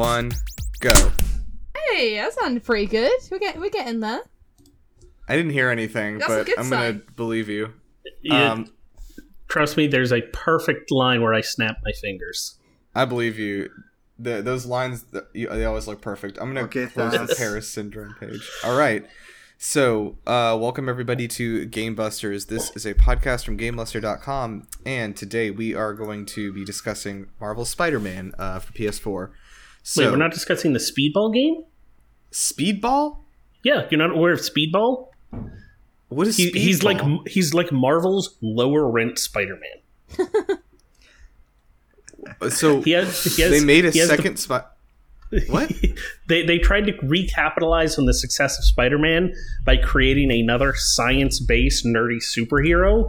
Three, two, one, go. Hey, that sounded pretty good. We're getting we're getting there. I didn't hear anything, That's but I'm gonna believe you. Yeah, Um, trust me, there's a perfect line where I snap my fingers. I believe you. The, those lines, th- you, they always look perfect. I'm gonna Okay, close the. Paris syndrome page. All right. So, uh, welcome everybody to Game Busters. This is a podcast from GameBuster.com, and today we are going to be discussing Marvel Spider-Man uh, for PS4. So, Wait, we're not discussing the Speedball game? Speedball. Yeah, you're not aware of Speedball? What is He, Speedball? he's like he's like Marvel's lower rent Spider-Man. so. He has, he has they made a he has the- second spot. What? they they tried to recapitalize on the success of Spider-Man by creating another science-based nerdy superhero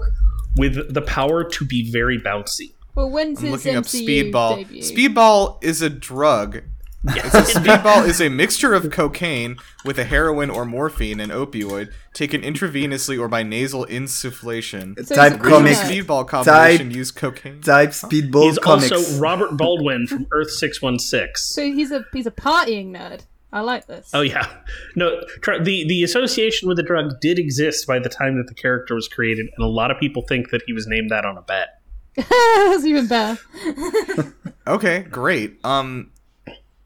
with the power to be very bouncy. Well, when's I'm his looking up Speedball. debut? Speedball is a drug. It says speedball is a mixture of cocaine with a heroin or morphine and opioid taken intravenously or by nasal insufflation. So type a comic. comic. Speedball combination Type- use cocaine. Type Speedball He's comics. also Robert Baldwin from Earth 616. So he's a he's a partying nerd. I like this. Oh yeah, no. Try, the the association with the drug did exist by the time that the character was created, and a lot of people think that he was named that on a bet. That's even better. Okay, great. Um,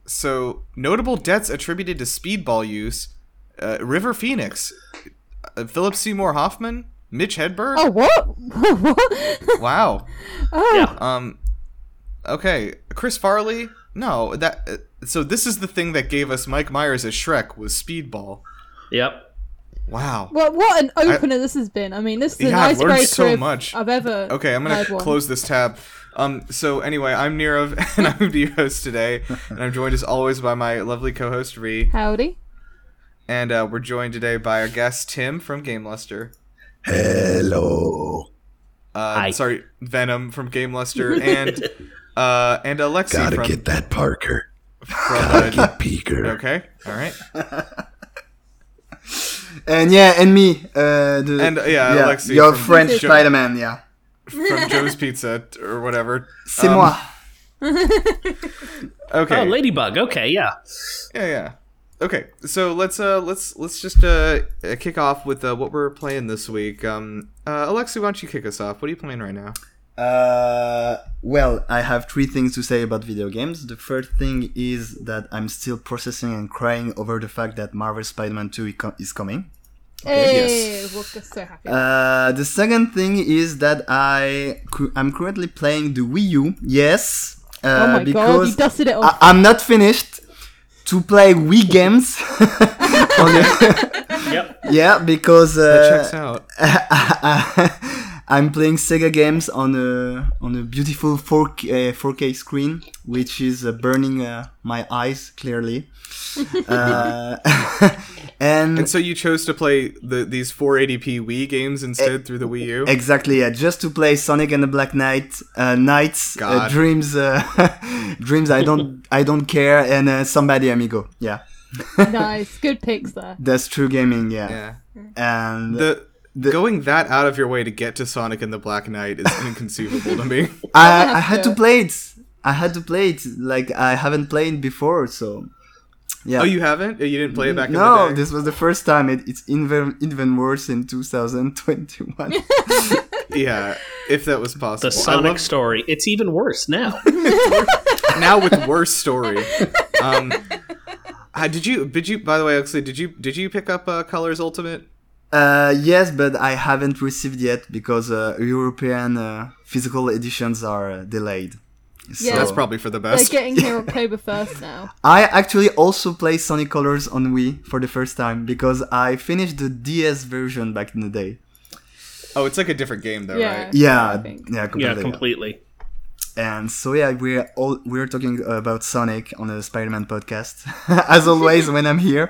so notable deaths attributed to speedball use: uh, River Phoenix, uh, Philip Seymour Hoffman, Mitch Hedberg. Oh what? what? Wow. Oh, Yeah. Um, okay, Chris Farley. No, that. Uh, so this is the thing that gave us Mike Myers as Shrek was Speedball. Yep. Wow. well, what an opener this has been. I mean, this is the Yeah, I've nice learned break so much. I've ever. Okay, I'm gonna heard one. close this tab. Um, so anyway, I'm Nirav, and I'm your host today, and I'm joined as always by my lovely co-host Ree, Howdy. and uh, we're joined today by our guest Tim from Game Luster. Hello. Uh, Hi. sorry, Venom from Game Luster, and uh, and Alexi Gotta from, get that Parker. from Gotta uh, get Peeker. okay, all right, And yeah, and me. Uh, the, and uh, yeah, Alexi your from French Jo- Spider-Man. Yeah. from Joe's Pizza or whatever. C'est Um, moi. Okay. Oh, Ladybug. Okay, yeah. Yeah, yeah. Okay, so let's uh let's let's just uh uh, kick off with uh, what we're playing this week. Um, uh, Alexi, why don't you kick us off? What are you playing right now? Uh, well, I have three things to say about video games. The first thing is that I'm still processing and crying over the fact that Marvel Spider-Man 2 is coming. Hey, we're so happy. Uh, the second thing is that I cu- I'm currently playing the Wii U. Yes. Uh, oh my god, because you dusted it I- off. I'm not finished to play Wii games. Yep. yeah, because That uh, checks out. I'm playing Sega games on a on a beautiful 4K, uh, 4K screen, which is uh, burning uh, my eyes clearly. uh, and And so you chose to play the these 480p Wii games instead through the Wii U. Exactly, yeah. Just to play Sonic and the Black Knight, uh, Knights, uh, Dreams, uh, Dreams. I don't, I don't care, and uh, Samba de Amigo. Yeah, nice, good picks there. that's true gaming. Yeah, yeah. and The, The- going that out of your way to get to Sonic and the Black Knight is inconceivable to me. I, I had to- to play it. I had to play it. Like I haven't played it before, so yeah. Oh, you haven't? You didn't play it back in no, the day? this was the first time. It, it's even even worse in 2021. Yeah, if that was possible. The Sonic love- story. It's even worse now. now with worse story. Um, uh, did you? Did you? By the way, actually, did you? Did you pick up uh, Colors Ultimate? Uh, yes, but I haven't received yet because uh, European uh, physical editions are uh, delayed. So Yeah. That's probably for the best. They're getting here October first now. I actually also play Sonic Colors on Wii for the first time because I finished the DS version back in the day. oh, it's like a different game though, Yeah. right? Yeah, I think. yeah, completely. yeah, completely. And so yeah, we're all we're talking about Sonic on the Spider-Man podcast, as always when I'm here.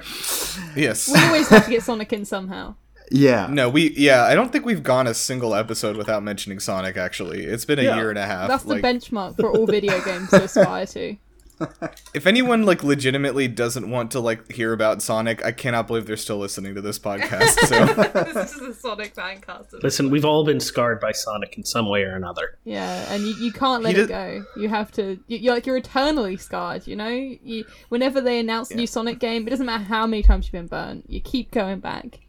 Yes. We always have to get Sonic in somehow. Yeah, No, we yeah, I don't think we've gone a single episode without mentioning Sonic actually. It's been a Yeah. year and a half. That's the benchmark for all video games to aspire to. if anyone like legitimately doesn't want to like hear about Sonic, I cannot believe they're still listening to this podcast. So this is a Sonic fancast. Listen, we've all been scarred by Sonic in some way or another. Yeah, and you, you can't let He it did- go. You have to. You, you're like you're eternally scarred. You know. You whenever they announce a new Sonic game, it doesn't matter how many times you've been burnt. You keep going back.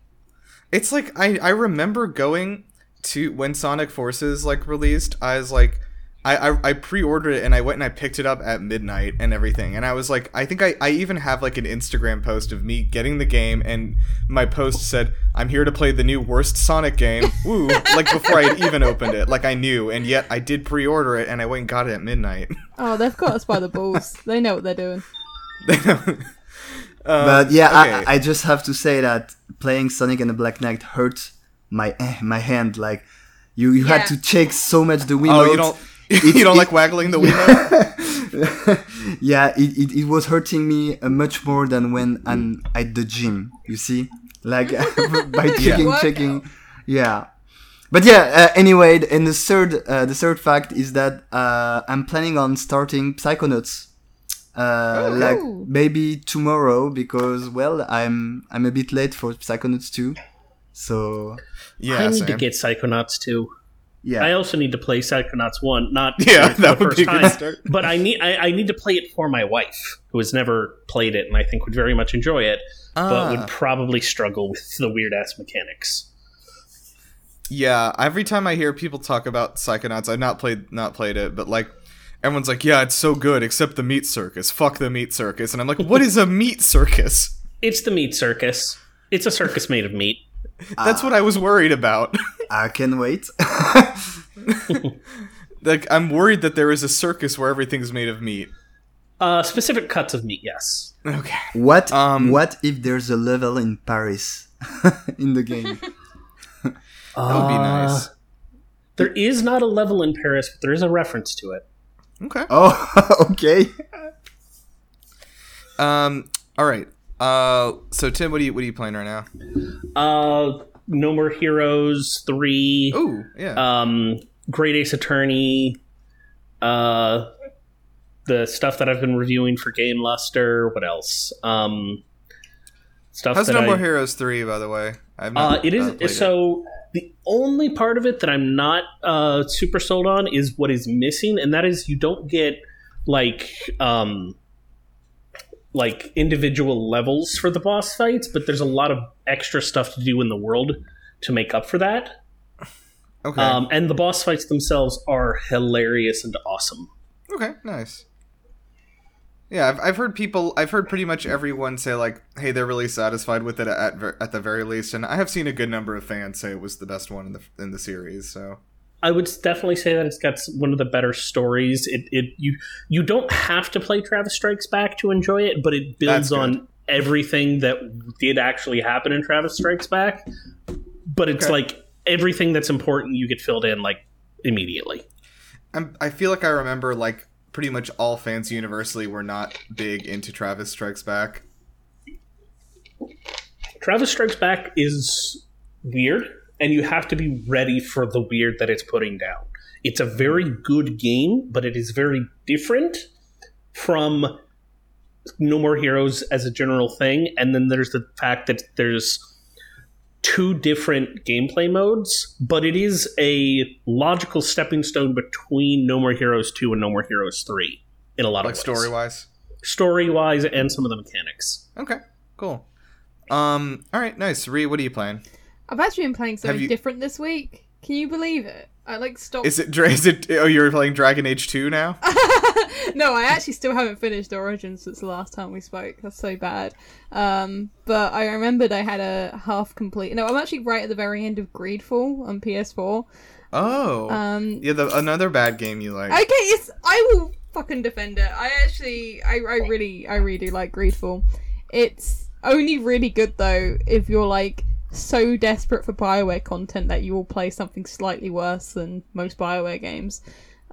It's like I I remember going to when Sonic Forces like released. I was like. I, I, I pre-ordered it and I went and I picked it up at midnight and everything and I was like I think I, I even have like an Instagram post of me getting the game and my post said I'm here to play the new worst Sonic game woo like before I had even opened it like I knew and yet I did pre-order it and I went and got it at midnight Oh, they've got us by the balls. They know what they're doing. but yeah, okay. I, I just have to say that playing Sonic and the Black Knight hurt my eh, my hand. Like you, you Yeah. had to shake so much the Wiimote. oh you don't you don't like waggling the Wiimote yeah, it, it, it was hurting me uh, much more than when I'm at the gym. You see, like by checking, Workout. checking. Yeah, but yeah. Uh, anyway, and the third, uh, the third fact is that uh, I'm planning on starting Psychonauts. Uh, Oh, like maybe tomorrow because well I'm I'm a bit late for Psychonauts 2 so yeah I need to get Psychonauts 2. yeah I also need to play Psychonauts 1, not Yeah, for that the would first be a good time, start. but I need I, I need to play it for my wife, who has never played it and I think would very much enjoy it, but Ah. would probably struggle with the weird ass mechanics. Yeah, every time I hear people talk about Psychonauts, I've not played not played it, but like everyone's like, "Yeah, it's so good except the meat circus. Fuck the meat circus." And I'm like, "What is a meat circus?" It's the meat circus. It's a circus made of meat. That's what I was worried about. I can wait like I'm worried that there is a circus where everything's made of meat. Uh, specific cuts of meat, yes. Okay. what Um, what if there's a level in Paris in the game That would be nice. There is not a level in Paris, but there is a reference to it. Okay. oh okay Um all right. Uh so Tim, what are you what are you playing right now? Uh, No More Heroes 3. Oh, yeah. um, Great Ace Attorney, uh, the stuff that I've been reviewing for Game Luster. What else? Um, stuff How's that No I, More Heroes 3 by the way? I've Uh, it uh, played is so. The only part of it that I'm not uh, super sold on is what is missing, and that is you don't get like um, like individual levels for the boss fights, but there's a lot of extra stuff to do in the world to make up for that. Okay. Um, and the boss fights themselves are hilarious and awesome. Okay, nice. Yeah, I've, I've heard people, I've heard pretty much everyone say like, "Hey, they're really satisfied with it at ver- at the very least," and I have seen a good number of fans say it was the best one in the in the series. So I would definitely say that it's got one of the better stories. It, it you you don't have to play Travis Strikes Back to enjoy it, but it builds on everything that did actually happen in Travis Strikes Back. But it's Okay. like everything that's important you get filled in like immediately. I'm, I feel like I remember like pretty much all fans universally were not big into Travis Strikes Back. Travis Strikes Back is weird, and you have to be ready for the weird that it's putting down. It's a very good game, but it is very different from No More Heroes as a general thing. And then there's the fact that there's two different gameplay modes, but it is a logical stepping stone between No More Heroes 2 and No More Heroes 3 in a lot Like of ways. story wise. Story wise, and some of the mechanics. Okay, cool. Um, all right, nice. Ree, what are you playing? I've actually been playing something you- different this week. Can you believe it? I like stopped. Is it Dra- is it? Oh, you're playing Dragon Age two now. no, I actually still haven't finished Origins since the last time we spoke. That's so bad. Um, but I remembered I had a half complete. No, I'm actually right at the very end of Greedfall on PS4. Oh, Um, yeah, the, another bad game you like. Okay, it's I will fucking defend it. I actually, I, I really, I really do like Greedfall. It's only really good though if you're like so desperate for Bioware content that you will play something slightly worse than most Bioware games.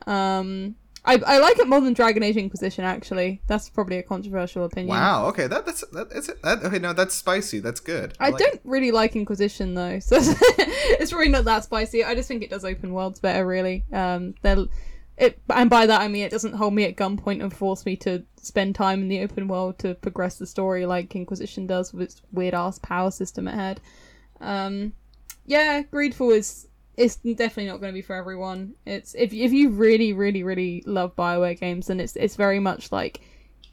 Um, I, I like it more than Dragon Age Inquisition. Actually, that's probably a controversial opinion. Wow. Okay. That that's that, that's that, okay. No, that's spicy. That's good. I like don't really like Inquisition though, so it's really not that spicy. I just think it does open worlds better. Really, um, they're it, and by that I mean it doesn't hold me at gunpoint and force me to spend time in the open world to progress the story like Inquisition does with its weird ass power system it had. Um, yeah, Greedfall is it's definitely not going to be for everyone. It's if if you really really really love Bioware games, then it's it's very much like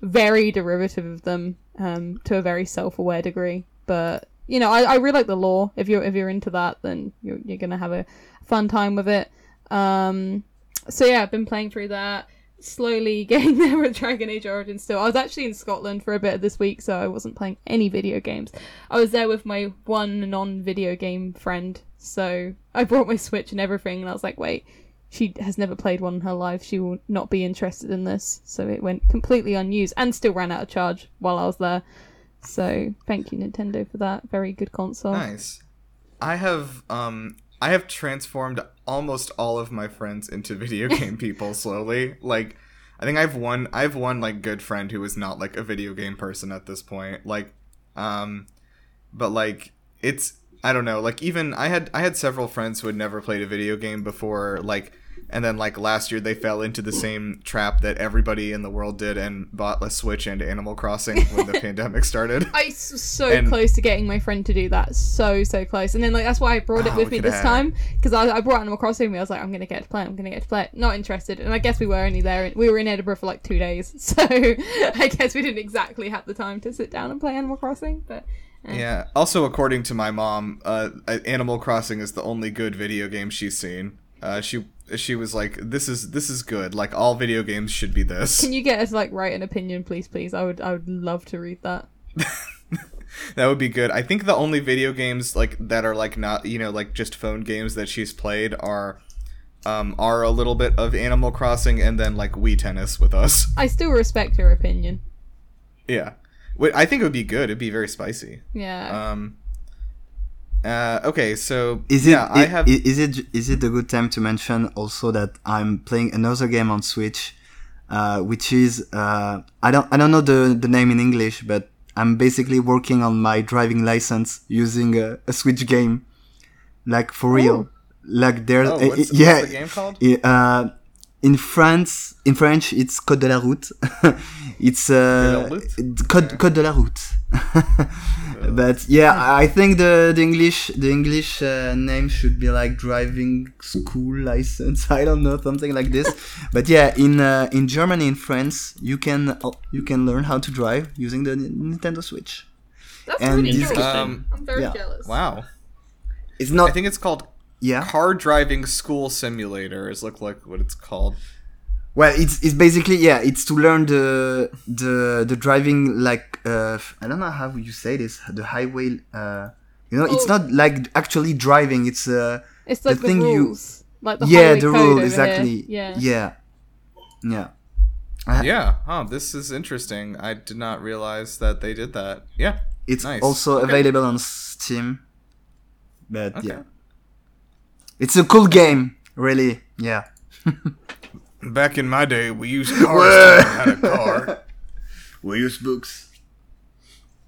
very derivative of them um, to a very self aware degree. But you know, I, I really like the lore. If you're if you're into that, then you're you're gonna have a fun time with it. Um, so yeah, I've been playing through that. Slowly getting there with Dragon Age Origins still. I was actually in Scotland for a bit of this week, so I wasn't playing any video games. I was there with my one non video game friend, so I brought my Switch and everything, and I was like, wait, she has never played one in her life. She will not be interested in this. So it went completely unused and still ran out of charge while I was there. So thank you Nintendo for that. Very good console. Nice. I have um I have transformed almost all of my friends into video game people slowly. Like I think I've one I have one like good friend who is not like a video game person at this point. Like um but like it's I don't know, like even I had I had several friends who had never played a video game before like and then like last year they fell into the same trap that everybody in the world did and bought a Switch and Animal Crossing when the pandemic started. I was so And- close to getting my friend to do that. So so close. And then like that's why I brought it Oh, with me this time because I, I brought Animal Crossing with me. I was like, I'm gonna get to play. it, I'm gonna get to play. it. Not interested. And I guess we were only there. We were in Edinburgh for like two days, so I guess we didn't exactly have the time to sit down and play Animal Crossing. But Yeah. Also, according to my mom, uh, Animal Crossing is the only good video game she's seen. Uh, she she was like, "This is this is good. Like all video games should be this." can you get us like write an opinion, please, please? I would I would love to read that. that would be good. I think the only video games like that are like not you know like just phone games that she's played are um are a little bit of Animal Crossing and then like Wii Tennis with us. I still respect her opinion. Yeah. I think it would be good. It'd be very spicy. Yeah. Um. Uh, okay, so Is it, yeah, I i- have is it is it a good time to mention also that I'm playing another game on Switch, uh, which is uh, I don't I don't know the the name in English, but I'm basically working on my driving license using a, a Switch game, like for real. Like there's Oh, uh, what's, yeah, what's the game called? I- uh, in France, in French, it's Code de la route. it's uh, Code de la route? it- Code, Code de la route. but yeah, I think the the English the English uh, name should be like driving school license. I don't know something like this. but yeah, in uh, in Germany, in France, you can uh, you can learn how to drive using the Nintendo Switch. That's and really these- cool. Um, I'm very yeah. jealous. Wow. It's not I think it's called yeah. Car Driving School Simulator. Is look like what it's called. Well, it's it's basically yeah, it's to learn the the the driving like uh I don't know how you say this the highway uh you know it's Oh. not like actually driving it's uh It's like the the, thing you- like the yeah the code rule exactly Here. Yeah. yeah yeah I- Yeah. Oh, this is interesting. I did not realize that they did that. Yeah. it's Nice. also Okay. available on Steam but Okay. yeah it's a cool game really yeah Back in my day, we used cars to learn how to car. we used books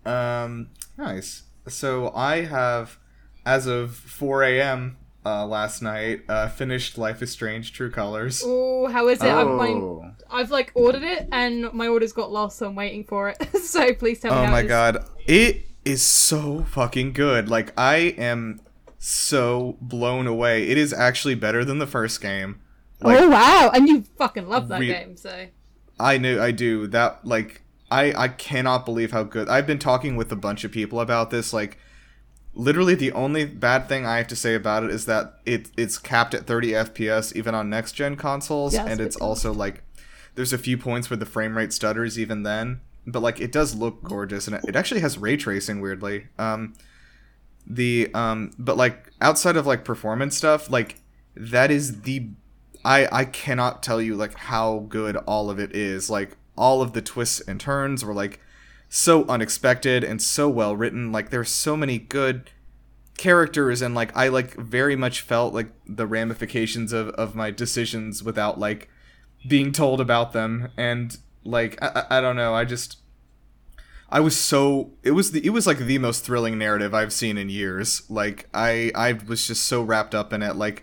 Um, nice. So I have, as of 4 a.m. Uh, last night, uh, finished Life is Strange: True Colors. Oh, how is it? I've, my, oh I've like ordered it and my order's got lost, so I'm waiting for it. so please tell me. Oh how my it is. god, it is so fucking good. Like I am so blown away. It is actually better than the first game. Like oh wow! And you fucking love that Re- game, so I knew I do that like I I cannot believe how good. I've been talking with a bunch of people about this like literally the only bad thing I have to say about it is that it it's capped at 30 FPS even on next gen consoles that's and it's also like there's a few points where the frame rate stutters even then but like it does look gorgeous and it, it actually has ray tracing weirdly um the um but like outside of like performance stuff like that is the I I cannot tell you like how good all of it is. Like all of the twists and turns were like so unexpected and so well written. Like there's so many good characters and like I like very much felt like the ramifications of of my decisions without like being told about them and like I, I don't know I just I was so it was the it was like the most thrilling narrative I've seen in years like I I was just so wrapped up in it like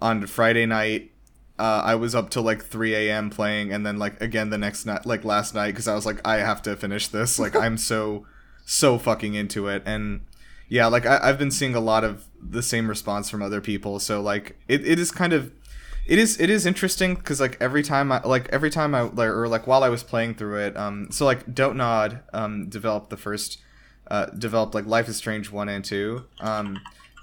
on Friday night uh, I was up till like 3 a.m. playing, and then like again the next night, like last night, because I was like, I have to finish this. Like I'm so so fucking into it, and yeah, like I, I've been seeing a lot of the same response from other people. So like it, it is kind of it is it is interesting because like every time I like every time I like or like while I was playing through it, um, so like Don't Nod um developed the first uh developed like Life is Strange one and two, um,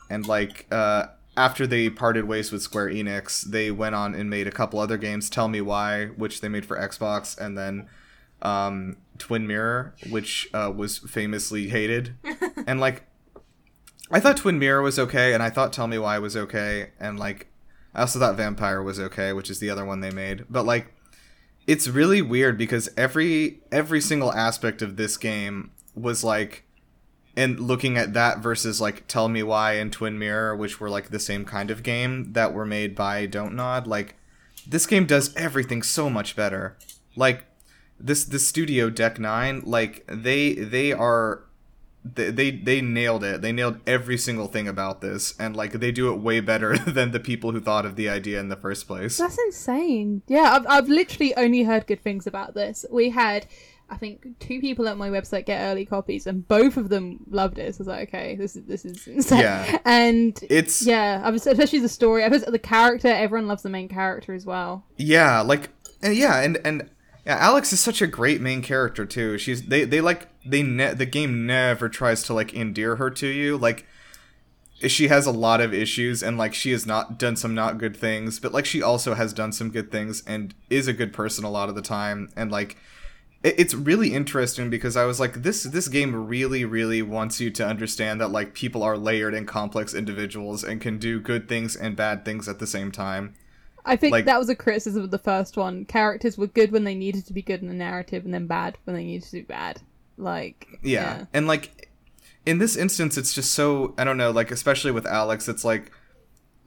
and like uh after they parted ways with Square Enix, they went on and made a couple other games. Tell Me Why, which they made for Xbox, and then um, Twin Mirror, which uh, was famously hated. and like, I thought Twin Mirror was okay, and I thought Tell Me Why was okay, and like, I also thought Vampire was okay, which is the other one they made. But like, it's really weird because every every single aspect of this game was like and looking at that versus like Tell Me Why and Twin Mirror, which were like the same kind of game that were made by Don't Nod, like this game does everything so much better. Like this this studio Deck Nine, like they they are they, they they nailed it. They nailed every single thing about this, and like they do it way better than the people who thought of the idea in the first place. That's insane. Yeah, I've, I've literally only heard good things about this. We had, I think, two people at my website get early copies, and both of them loved it. So I was like, okay, this is this is insane. Yeah. And It's yeah, I was- especially the story. I was the character. Everyone loves the main character as well. Yeah, like and yeah, and and yeah, Alex is such a great main character too. She's they they like they ne- the game never tries to like endear her to you. Like she has a lot of issues and like she has not done some not good things, but like she also has done some good things and is a good person a lot of the time and like it's really interesting because I was like this this game really really wants you to understand that like people are layered and complex individuals and can do good things and bad things at the same time. I think Like- that was a criticism of the first one. Characters were good when they needed to be good in the narrative, and then bad when they needed to be bad. Like yeah. and like in this instance it's just so i don't know like especially with alex it's like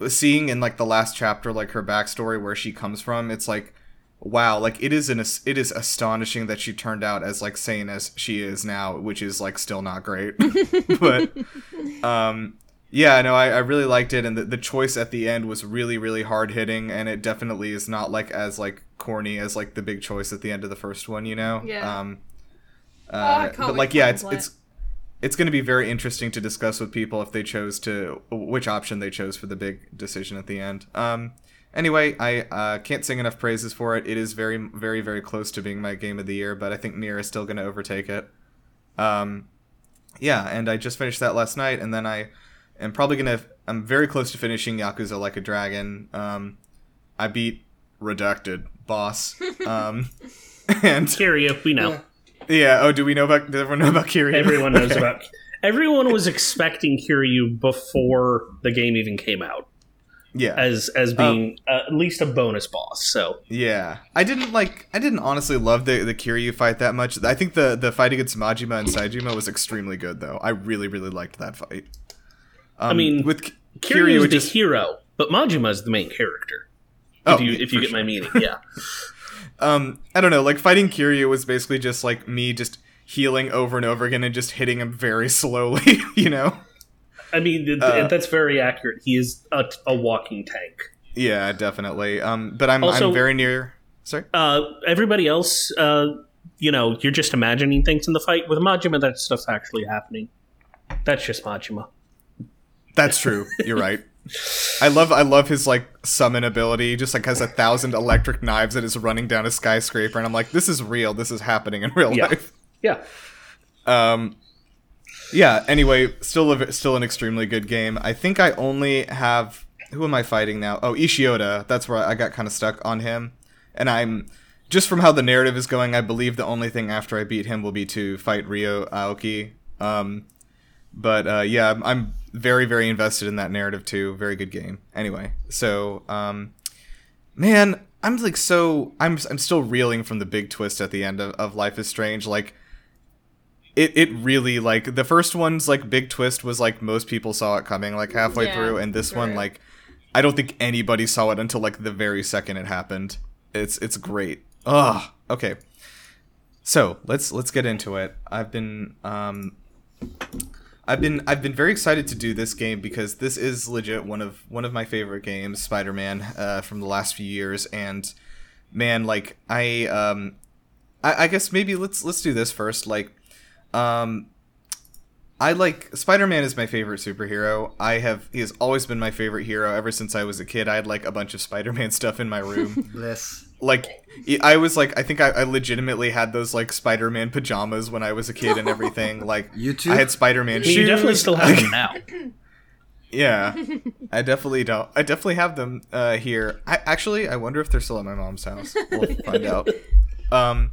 seeing in like the last chapter like her backstory where she comes from it's like wow like it is an it is astonishing that she turned out as like sane as she is now which is like still not great. But um yeah no I, I really liked it and the, the choice at the end was really really hard hitting and it definitely is not like as like corny as like the big choice at the end of the first one you know? Yeah. um Oh, uh, can't but like yeah it's it's it's going to be very interesting to discuss with people if they chose to which option they chose for the big decision at the end. Um anyway i uh, can't sing enough praises for it it is very very very close to being my game of the year but i think Nier is still going to overtake it um yeah and i just finished that last night and then i am probably going to i'm very close to finishing yakuza like a dragon um i beat redacted boss um and Kiryu, we know. yeah. Oh, do we know about? Does everyone know about Kiryu? Everyone knows Okay. about. Everyone was expecting Kiryu before the game even came out Yeah. as as being uh, at least a bonus boss. So yeah. I didn't like. I didn't honestly love the the Kiryu fight that much. I think the the fight against Majima and Saejima was extremely good, though. I really really liked that fight. Um, mean, with K- Kiryu is the just hero, but Majima is the main character. oh, if you if you get sure. my meaning, yeah. um I don't know. Like fighting Kiryu was basically just like me just healing over and over again and just hitting him very slowly. You know. I mean, Uh, that's very accurate. He is a, a walking tank. Yeah, definitely. Um, but I'm Also- I'm very near. Sorry. Uh, everybody else, uh, you know, you're just imagining things in the fight. With Majima, that stuff's actually happening. That's just Majima. That's true. You're right. I love I love his like summon ability. He just like has a thousand electric knives that is running down a skyscraper, and I'm like, this is real. This is happening in real Yeah. life. Yeah. Um, yeah. Anyway, still a, still an extremely good game. I think I only have who am I fighting now? Oh, Ishioda. That's where I got kind of stuck on him, and I'm just from how the narrative is going. I believe the only thing after I beat him will be to fight Ryo Aoki. Um, but uh, yeah, I'm- I'm very very invested in that narrative too. Very good game. Anyway, so um, man, I'm like so I'm I'm still reeling from the big twist at the end of, of Life is Strange. Like it it really like the first one's like big twist was like most people saw it coming like halfway Yeah, through, and this one like I don't think anybody saw it until like the very second it happened. It's it's great. Ugh. Okay. So let's let's get into it. I've been um I've been I've been very excited to do this game because this is legit one of one of my favorite games, Spider-Man, uh, from the last few years, and man, like I um, I, I guess maybe let's let's do this first. Like, um, I like Spider-Man is my favorite superhero. I have he has always been my favorite hero ever since I was a kid. I had like a bunch of Spider-Man stuff in my room. Bless. like I was like I think I, I legitimately had those like Spider-Man pajamas when I was a kid and everything. Like You too? I had Spider-Man I shoes. mean, you definitely still have them now. Yeah, I definitely don't. I definitely have them uh, here. I actually I wonder if they're still at my mom's house. We'll find out. Um,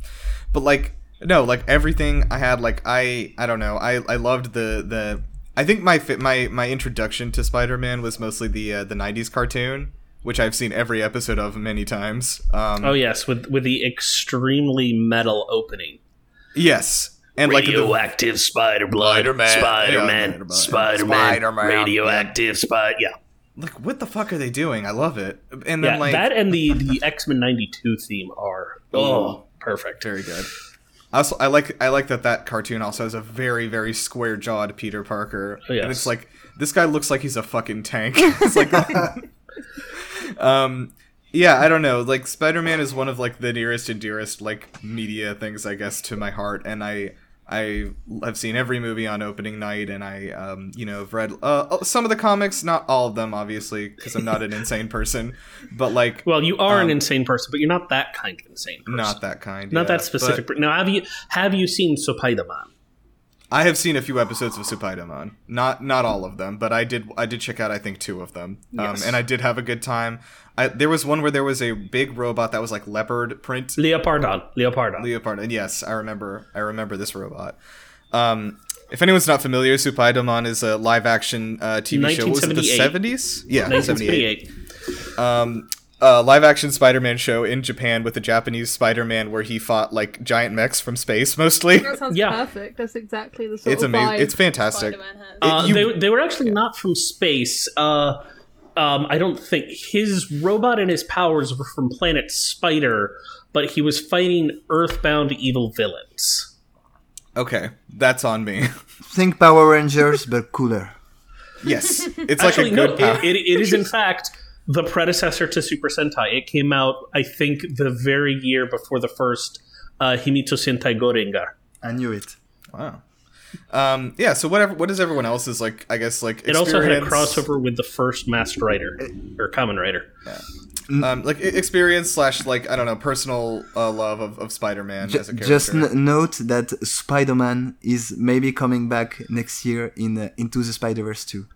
but like no, like everything I had, like I I don't know. I I loved the the. I think my fi- my my introduction to Spider-Man was mostly the uh, the '90s cartoon, which I've seen every episode of many times. Um, Oh yes, with with the extremely metal opening. yes, and like the, radioactive spider blood, Spider-Man, Spider-Man, Spider-Man, Spider-Man, Spider-Man, radioactive spider. Yeah, like what the fuck are they doing? I love it. And then yeah. like that and the the X Men '92 theme are oh perfect. Very good. I Also, I like I like that that cartoon also has a very very square jawed Peter Parker, Oh, yes. and it's like this guy looks like he's a fucking tank. it's like, um, yeah, I don't know. Like Spider Man is one of like the nearest and dearest like media things I guess to my heart, and I I have seen every movie on opening night, and I um you know have read uh some of the comics, not all of them obviously, because I'm not an insane person, but like Well, you are an Um, insane person, but you're not that kind of insane. Person. not that kind, not yeah, that specific. but- Now, have you have you seen Spider-Man? I have seen a few episodes of Supaidomon. Not not all of them, but I did I did check out I think two of them. Yes. Um, and I did have a good time. I, there was one where there was a big robot that was like leopard print Leopardon, Leopardon. Leopardon. Yes, I remember I remember this robot. Um, if anyone's not familiar, Supaidomon is a live action uh, TV show. Was it the 70s? Yeah, 78. 1978. Um, uh, live action Spider-Man show in Japan with a Japanese Spider-Man where he fought like giant mechs from space mostly. That sounds Yeah. perfect. That's exactly the sort It's of amazing. vibe It's fantastic. Spider-Man has. Uh, you- they, they were actually not from space. Uh, um, I don't think his robot and his powers were from planet Spider, but he was fighting Earthbound evil villains. Okay, that's on me. Think Power Rangers, but cooler. Yes, it's Actually, like a good no, power. it, it, it is in fact the predecessor to Super Sentai. It came out, I think, the very year before the first uh, Himitsu Sentai Gorenger. I knew it. wow. Um, yeah. So whatever. What is everyone else's like? I guess like It also had a crossover with the first Masked Rider or Kamen Rider. Um, like experience slash like I don't know personal uh, love of, of Spider-Man Ju- as a character. just n- note that Spider-Man is maybe coming back next year in uh, Into the Spider-Verse 2.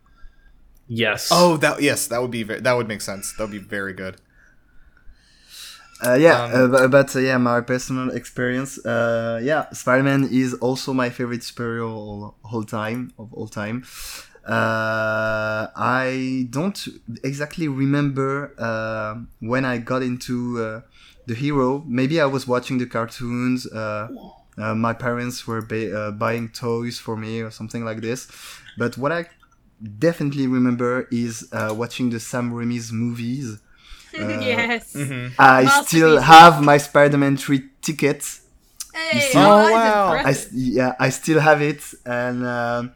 Yes. oh, that yes, that would be ve- that would make sense. That would be very good. Uh, yeah, Um, uh, but, but uh, yeah, my personal experience. Uh, yeah, Spider-Man is also my favorite superhero all, all time of all time. Uh, I don't exactly remember uh, when I got into uh, the hero. Maybe I was watching the cartoons. Uh, uh, my parents were ba- uh, buying toys for me or something like this. But what I definitely remember is uh, watching the Sam Raimi's movies. yes. Mm-hmm. I Masterpiece. still have my Spider-Man 3 tickets. Hey, see- oh, that is wow. I, yeah, I still have it, and um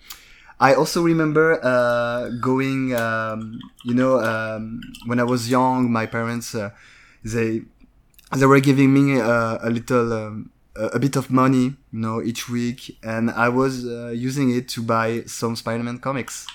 I also remember uh, going. Um, you know, um, when I was young, my parents uh, they they were giving me uh, a little um, a, a bit of money, you know, each week, and I was uh, using it to buy some Spider-Man comics.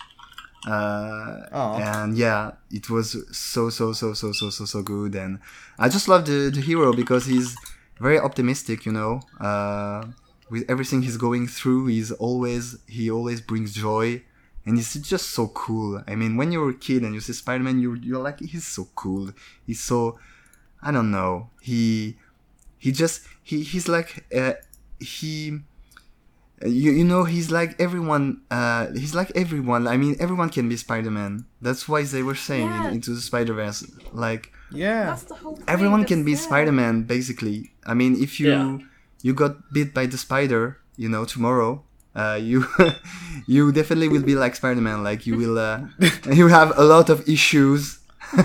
Uh, and yeah, it was so so so so so so so good, and I just love the the hero because he's very optimistic, you know. Uh, with everything he's going through, he's always he always brings joy, and he's just so cool. I mean, when you're a kid and you see Spider-Man, you're you're like he's so cool. He's so I don't know. He he just he he's like uh, he. You, you know he's like everyone uh he's like everyone i mean everyone can be spider-man that's why they were saying Yeah. in, into the spider-verse like Yeah. That's the whole thing. everyone can be yeah. spider-man basically i mean if you Yeah. you got bit by the spider you know tomorrow uh, you you definitely will be like spider-man like you will uh, you have a lot of issues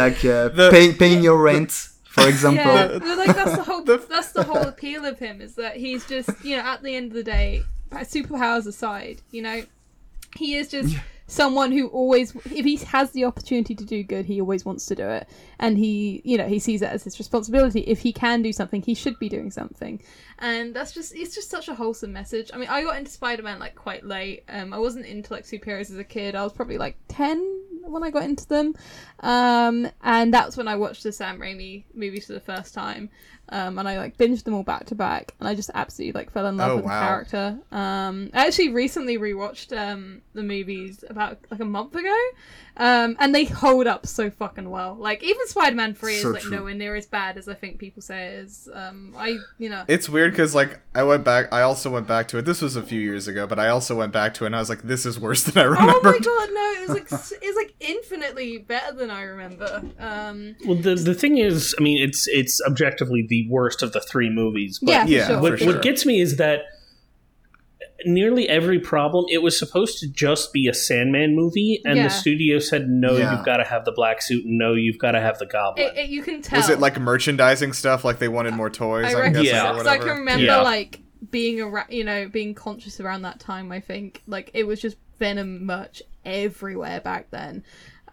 like uh, The- paying paying your rent for example Yeah, but like that's the whole that's the whole appeal of him is that he's just you know at the end of the day superpowers aside, you know, he is just someone who always, if he has the opportunity to do good, he always wants to do it, and he, you know, he sees it as his responsibility. If he can do something, he should be doing something, and that's just it's just such a wholesome message. I mean, I got into Spider Man like quite late. Um, I wasn't into like superheroes as a kid. I was probably like ten when I got into them, um, and that's when I watched the Sam Raimi movies for the first time. Um, and I like binged them all back to back, and I just absolutely like fell in love Oh, with wow. the character. Um, I actually recently rewatched um the movies about like a month ago, um, and they hold up so fucking well. Like even Spider Man Three So is like true. nowhere near as bad as I think people say it is. Um, I you know It's weird because like I went back. I also went back to it. This was a few years ago, but I also went back to it, and I was like, "This is worse than I remember. Oh my god, no! It was like it's like infinitely better than I remember. Um, Well, the the thing is, I mean, it's it's objectively the worst of the three movies. But yeah, yeah, sure. what, sure. what gets me is that nearly every problem it was supposed to just be a Sandman movie, and Yeah. the studio said, "No, Yeah. you've got to have the black suit. and No, you've got to have the Goblin." It, it, you can tell. was it like merchandising stuff? Like they wanted more toys? I I'm reckon guessing, Yeah. or because I can remember Yeah. like being around, you know, being conscious around that time. I think like it was just Venom merch everywhere back then.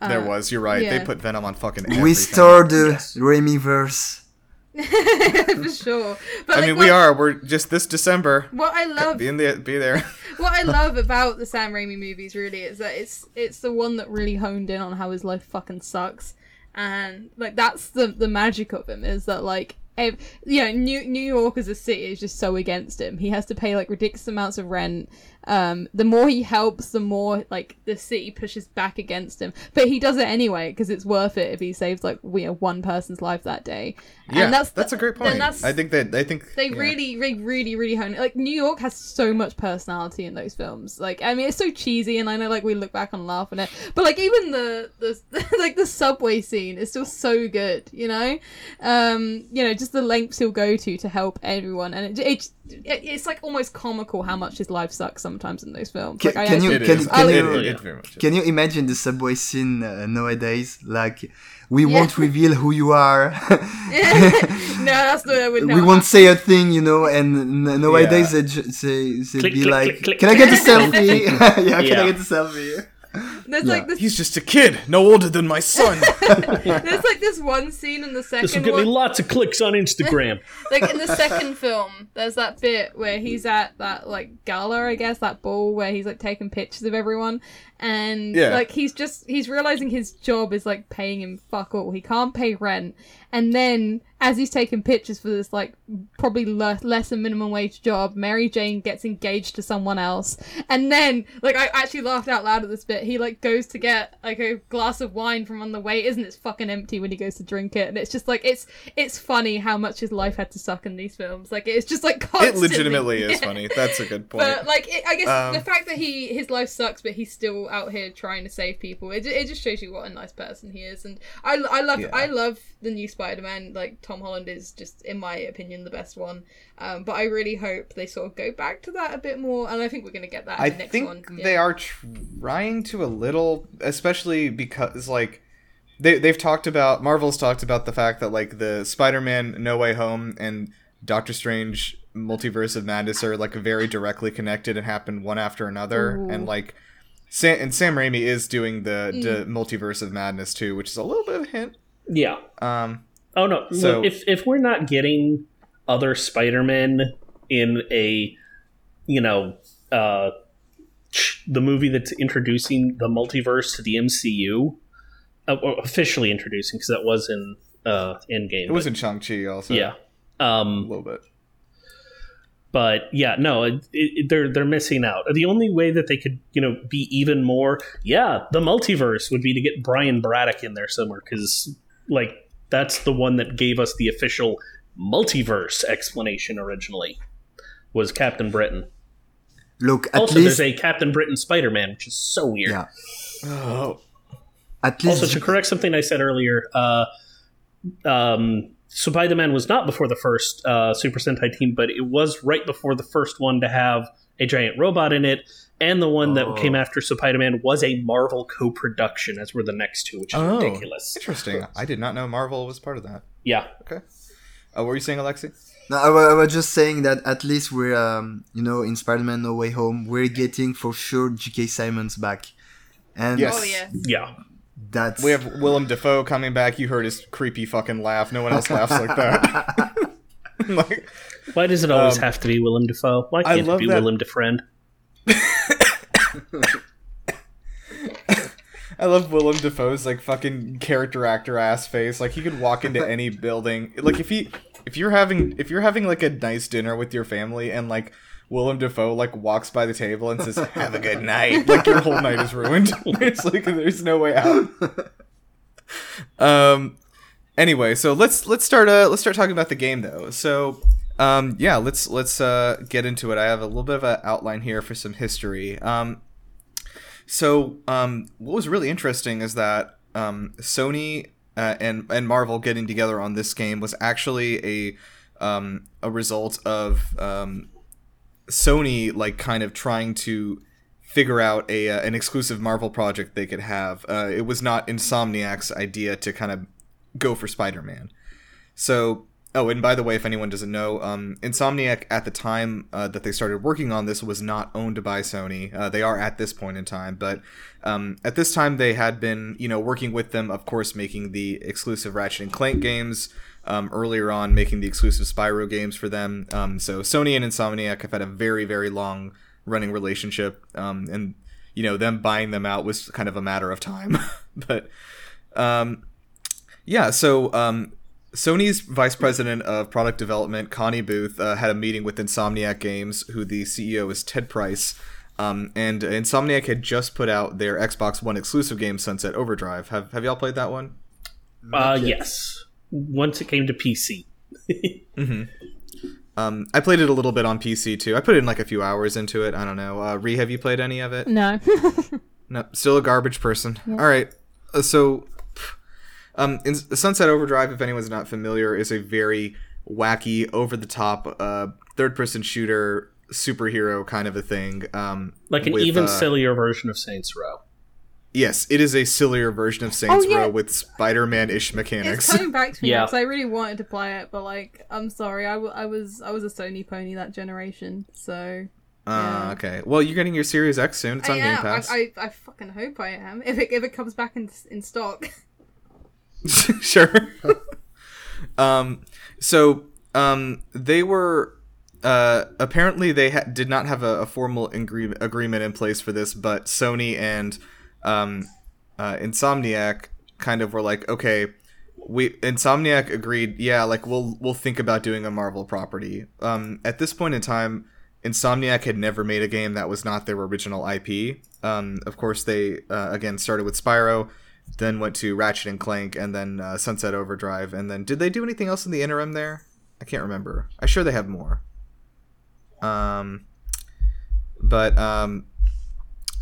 Uh, There was. You're right. yeah. They put Venom on fucking. Everything. Restore the Yes. Raimi verse. for sure. But I like, mean, what, we are. We're just this December. What I love, Be in the. Be there. what I love about the Sam Raimi movies really is that it's it's the one that really honed in on how his life fucking sucks, and like that's the the magic of him is that like. Ev- you know, New New York as a city is just so against him. He has to pay like ridiculous amounts of rent. Um, the more he helps, the more like the city pushes back against him. But he does it anyway because it's worth it if he saves like we know one person's life that day. Yeah, and that's that's, a great point. I think that. I think they yeah. really, really, really, really hone it. Like New York has so much personality in those films. Like I mean, it's so cheesy, and I know like we look back and laugh at it, but like even the the like the subway scene is still so good. You know, um, you know, just the lengths he'll go to to help everyone, and it, it, it it's like almost comical how much his life sucks sometimes in those films. Ca- Like, I can you- Can- is. can you- it- it very. Can you imagine the subway scene uh, nowadays? Like, we Yeah. won't reveal who you are. no, that's the I would we won't say a thing, you know. And nowadays Yeah. they, ju- say, they Click, be click, like, click, click. "Can I get a selfie? yeah, can I get a selfie?" There's Yeah. like this. He's just a kid, no older than my son. There's like this one scene in the second. this will second get me lots of clicks on Instagram. like in the second film, there's that bit where he's at that like gala, I guess, that ball where he's like taking pictures of everyone, and Yeah. like he's just he's realizing his job is like paying him fuck all. He can't pay rent, and then as he's taking pictures for this like probably le- less than minimum wage job, Mary Jane gets engaged to someone else, and then like I actually laughed out loud at this bit. He like goes to get like a glass of wine from on the way, isn't it's fucking empty when he goes to drink it, and it's just like it's it's funny how much his life had to suck in these films. Like it's just like it legitimately is funny. That's a good point. But like, it, I guess Um, the fact that he his life sucks, but he's still out here trying to save people. It, it just shows you what a nice person he is, and I, I love Yeah. I love the new Spider Man. Like Tom Holland is just in my opinion the best one. Um, but I really hope they sort of go back to that a bit more, and I think we're gonna get that. In I the next think one. they are trying to a little, especially because like they they've talked about Marvel's talked about the fact that like the Spider-Man No Way Home and Doctor Strange Multiverse of Madness are like very directly connected and happen one after another, Ooh. and like. Sam, and Sam Raimi is doing the, Mm. the multiverse of madness too, which is a little bit of a hint. Yeah. Um, Oh no! So- Look, if if we're not getting other Spider-Men in a, you know, uh, the movie that's introducing the multiverse to the MCU, uh, officially introducing because that was in uh, Endgame. it was but- in Shang Chi also. yeah. Um. a little bit. But yeah, no, it, it, they're they're missing out. The only way that they could, you know, be even more, yeah, the multiverse would be to get Brian Braddock in there somewhere because, like, that's the one that gave us the official multiverse explanation originally was Captain Britain. Look, at also, least, there's a Captain Britain Spider-Man, which is so weird. yeah, Oh, at least, Also, to correct something I said earlier, uh, um, Spider-Man was not before the first uh, Super Sentai team, but it was right before the first one to have a giant robot in it, and the one that Oh. came after Spider-Man was a Marvel co-production, as were the next two, which is Oh. ridiculous. interesting. I did not know Marvel was part of that. Yeah, Okay. Uh, what were you saying, Alexi? No, I, was just saying that at least we're, um, you know, in Spider-Man No Way Home, we're getting for sure J.K. Simmons back, and Yes. Oh yeah. Yeah. That's We have Willem Dafoe coming back. You heard his creepy fucking laugh. No one else laughs like that. like, Why does it always Um, have to be Willem Dafoe? Why can't love it be that- Willem Defriend? I love Willem Dafoe's like fucking character actor ass face. Like he could walk into any building. Like if he if you're having if you're having like a nice dinner with your family and like Willem Dafoe like walks by the table and says have a good night, like your whole night is ruined. it's like there's no way out. Um anyway, so let's let's start uh let's start talking about the game though. So um yeah, let's let's uh get into it. I have a little bit of an outline here for some history. Um so, um, what was really interesting is that um, Sony uh, and and Marvel getting together on this game was actually a um, a result of um, Sony like kind of trying to figure out a uh, an exclusive Marvel project they could have. Uh, it was not Insomniac's idea to kind of go for Spider-Man. So, oh, and by the way, if anyone doesn't know, um, Insomniac at the time uh, that they started working on this was not owned by Sony. Uh, they are at this point in time, but um, at this time they had been, you know, working with them, of course, making the exclusive Ratchet and Clank games. Um, earlier on, making the exclusive Spyro games for them. Um, so Sony and Insomniac have had a very, very long running relationship, um, and you know, them buying them out was kind of a matter of time. but um, yeah, so um, Sony's vice president of product development, Connie Booth, uh, had a meeting with Insomniac Games, who the CEO is Ted Price. Um, and Insomniac had just put out their Xbox One exclusive game, Sunset Overdrive. Have Have y'all played that one? Uh, yet. yes. Once it came to PC. Um, I played it a little bit on PC too. I put in like a few hours into it. I don't know. Uh, Ree, have you played any of it? No. No, still a garbage person. All right. Uh, so, um, in Sunset Overdrive, if anyone's not familiar, is a very wacky, over the top, uh, third person shooter superhero kind of a thing. Um, Like an with, even uh, sillier version of Saints Row. Yes, it is a sillier version of Saints Oh, yeah. Row with Spider Man ish mechanics. it's mechanics. coming back to me Yeah. because I really wanted to play it, but like, I'm sorry, I, w- I was I was a Sony pony that generation, so uh, yeah. okay. Well, you're getting your Series X soon. It's on I Game. Pass. I, I, I fucking hope I am. If it if it comes back in in stock. sure. um, so um, they were uh, apparently they ha- did not have a, a formal agree- agreement in place for this, but Sony and um, uh, Insomniac kind of were like, okay, we Insomniac agreed, yeah, like we'll we'll think about doing a Marvel property. Um, at this point in time, Insomniac had never made a game that was not their original IP. Um, of course, they uh, again started with Spyro, then went to Ratchet and Clank, and then uh, Sunset Overdrive, and then did they do anything else in the interim there? I can't remember. I'm sure they have more. Um, but um,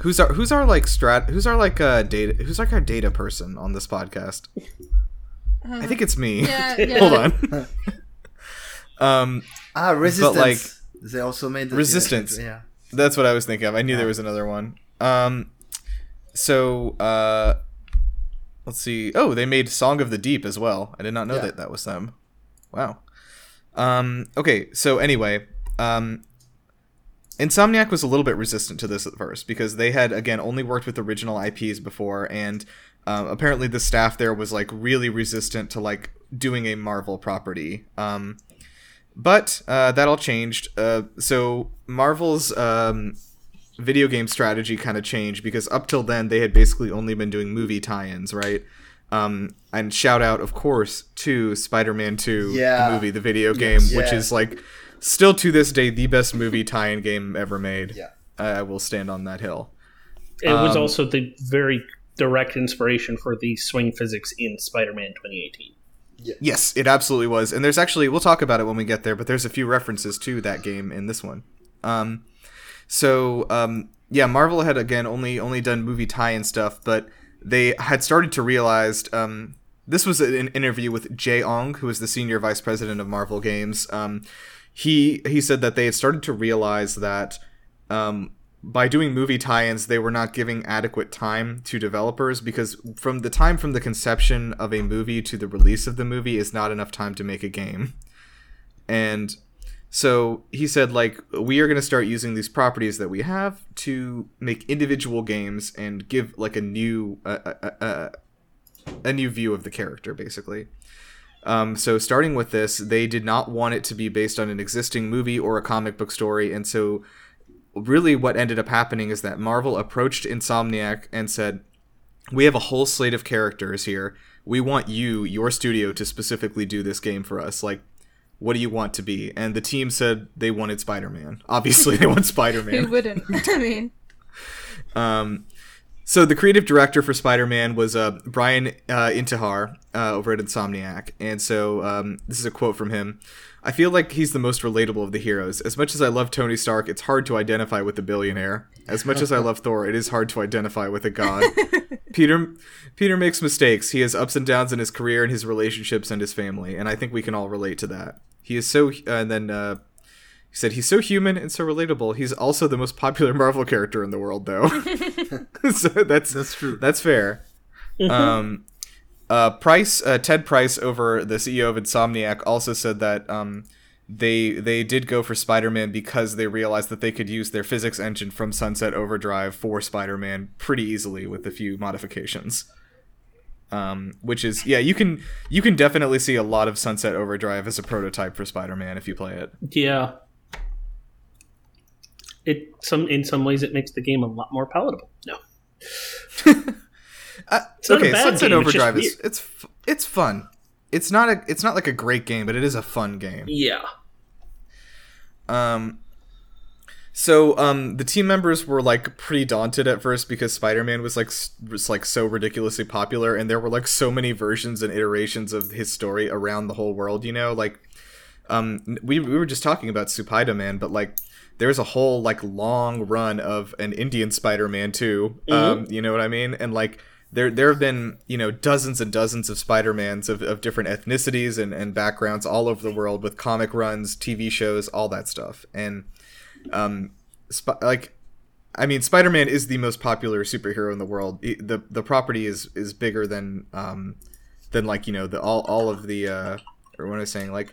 who's our who's our like strat? Who's our like uh data? Who's like our data person on this podcast? I think it's me. Yeah, yeah. Hold on. um, Ah, resistance. But, like, they also made the Resistance. Yeah. That's what I was thinking of. I knew there was another one. Um, so uh, let's see. Oh, they made "Song of the Deep" as well. I did not know Yeah. that that was them. Wow. Um, okay. So anyway, um, Insomniac was a little bit resistant to this at first because they had again only worked with original IPs before, and um, apparently the staff there was like really resistant to like doing a Marvel property. Um, but uh, that all changed. Uh, so Marvel's um, video game strategy kind of changed because up till then they had basically only been doing movie tie-ins, right? Um, and shout out, of course, to Spider-Man 2, Yeah. the movie, the video game, which Yeah. is like still to this day the best movie tie-in game ever made. Yeah. I will stand on that hill. It was Um, also the very direct inspiration for the swing physics in Spider-Man 2018. Yes, it absolutely was. And there's actually we'll talk about it when we get there, but there's a few references to that game in this one. Um, so um, yeah, Marvel had again only only done movie tie-in stuff, but they had started to realize um, this was an interview with Jay Ong, who is the senior vice president of Marvel Games. Um, he he said that they had started to realize that um, by doing movie tie-ins, they were not giving adequate time to developers because from the time from the conception of a movie to the release of the movie is not enough time to make a game. and so he said like we are going to start using these properties that we have to make individual games and give like a new uh, uh, uh, a new view of the character basically um, so starting with this they did not want it to be based on an existing movie or a comic book story and so really what ended up happening is that marvel approached insomniac and said we have a whole slate of characters here. We want you your studio to specifically do this game for us. Like what do you want to be? And the team said they wanted spider-man. Obviously they want spider-man. They wouldn't? I mean, um, so the creative director for Spider-Man was uh, Brian uh, Intihar uh, over at Insomniac, and so um, this is a quote from him. I feel like he's the most relatable of the heroes. As much as I love Tony Stark, it's hard to identify with the billionaire. As much as I love Thor, it is hard to identify with a god. Peter Peter makes mistakes. He has ups and downs in his career and his relationships and his family, and I think we can all relate to that. He is so, uh, and then uh, he said he's so human and so relatable. He's also the most popular Marvel character in the world, though. so that's That's true. that's fair. Um, uh, Price, uh, Ted Price, over the CEO of Insomniac, also said that um, they they did go for Spider-Man because they realized that they could use their physics engine from Sunset Overdrive for Spider-Man pretty easily with a few modifications. Um, which is yeah, you can you can definitely see a lot of Sunset Overdrive as a prototype for Spider-Man if you play it. Yeah. It some in some ways it makes the game a lot more palatable. No. Uh, not a okay, bad Sunset game, it's just Overdrive is weird. it's it's fun. It's not a it's not like a great game, but it is a fun game. Yeah. Um, so um, the team members were like pretty daunted at first because Spider-Man was like was like so ridiculously popular, and there were like so many versions and iterations of his story around the whole world. You know, like um, we we were just talking about Supaida Man, but like there's a whole like long run of an Indian Spider-Man too. Um, you know what I mean? And like there there have been you know dozens and dozens of Spider-Mans of, of different ethnicities and, and backgrounds all over the world with comic runs, TV shows, all that stuff. And um, sp- like I mean, Spider-Man is the most popular superhero in the world. The The property is is bigger than um than like you know the all all of the uh or what am I saying like.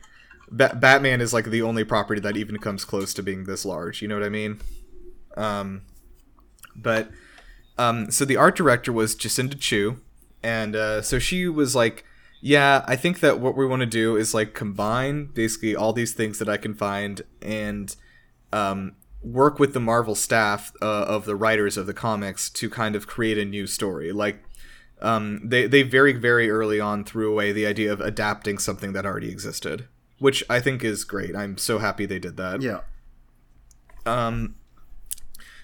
Ba- Batman is like the only property that even comes close to being this large. You know what I mean? Um, but um, so the art director was Jacinda Chew, and uh, so she was like, "Yeah, I think that what we want to do is like combine basically all these things that I can find and um, work with the Marvel staff uh, of the writers of the comics to kind of create a new story. Like, um, they they very very early on threw away the idea of adapting something that already existed." Which I think is great. I'm so happy they did that. Yeah. Um,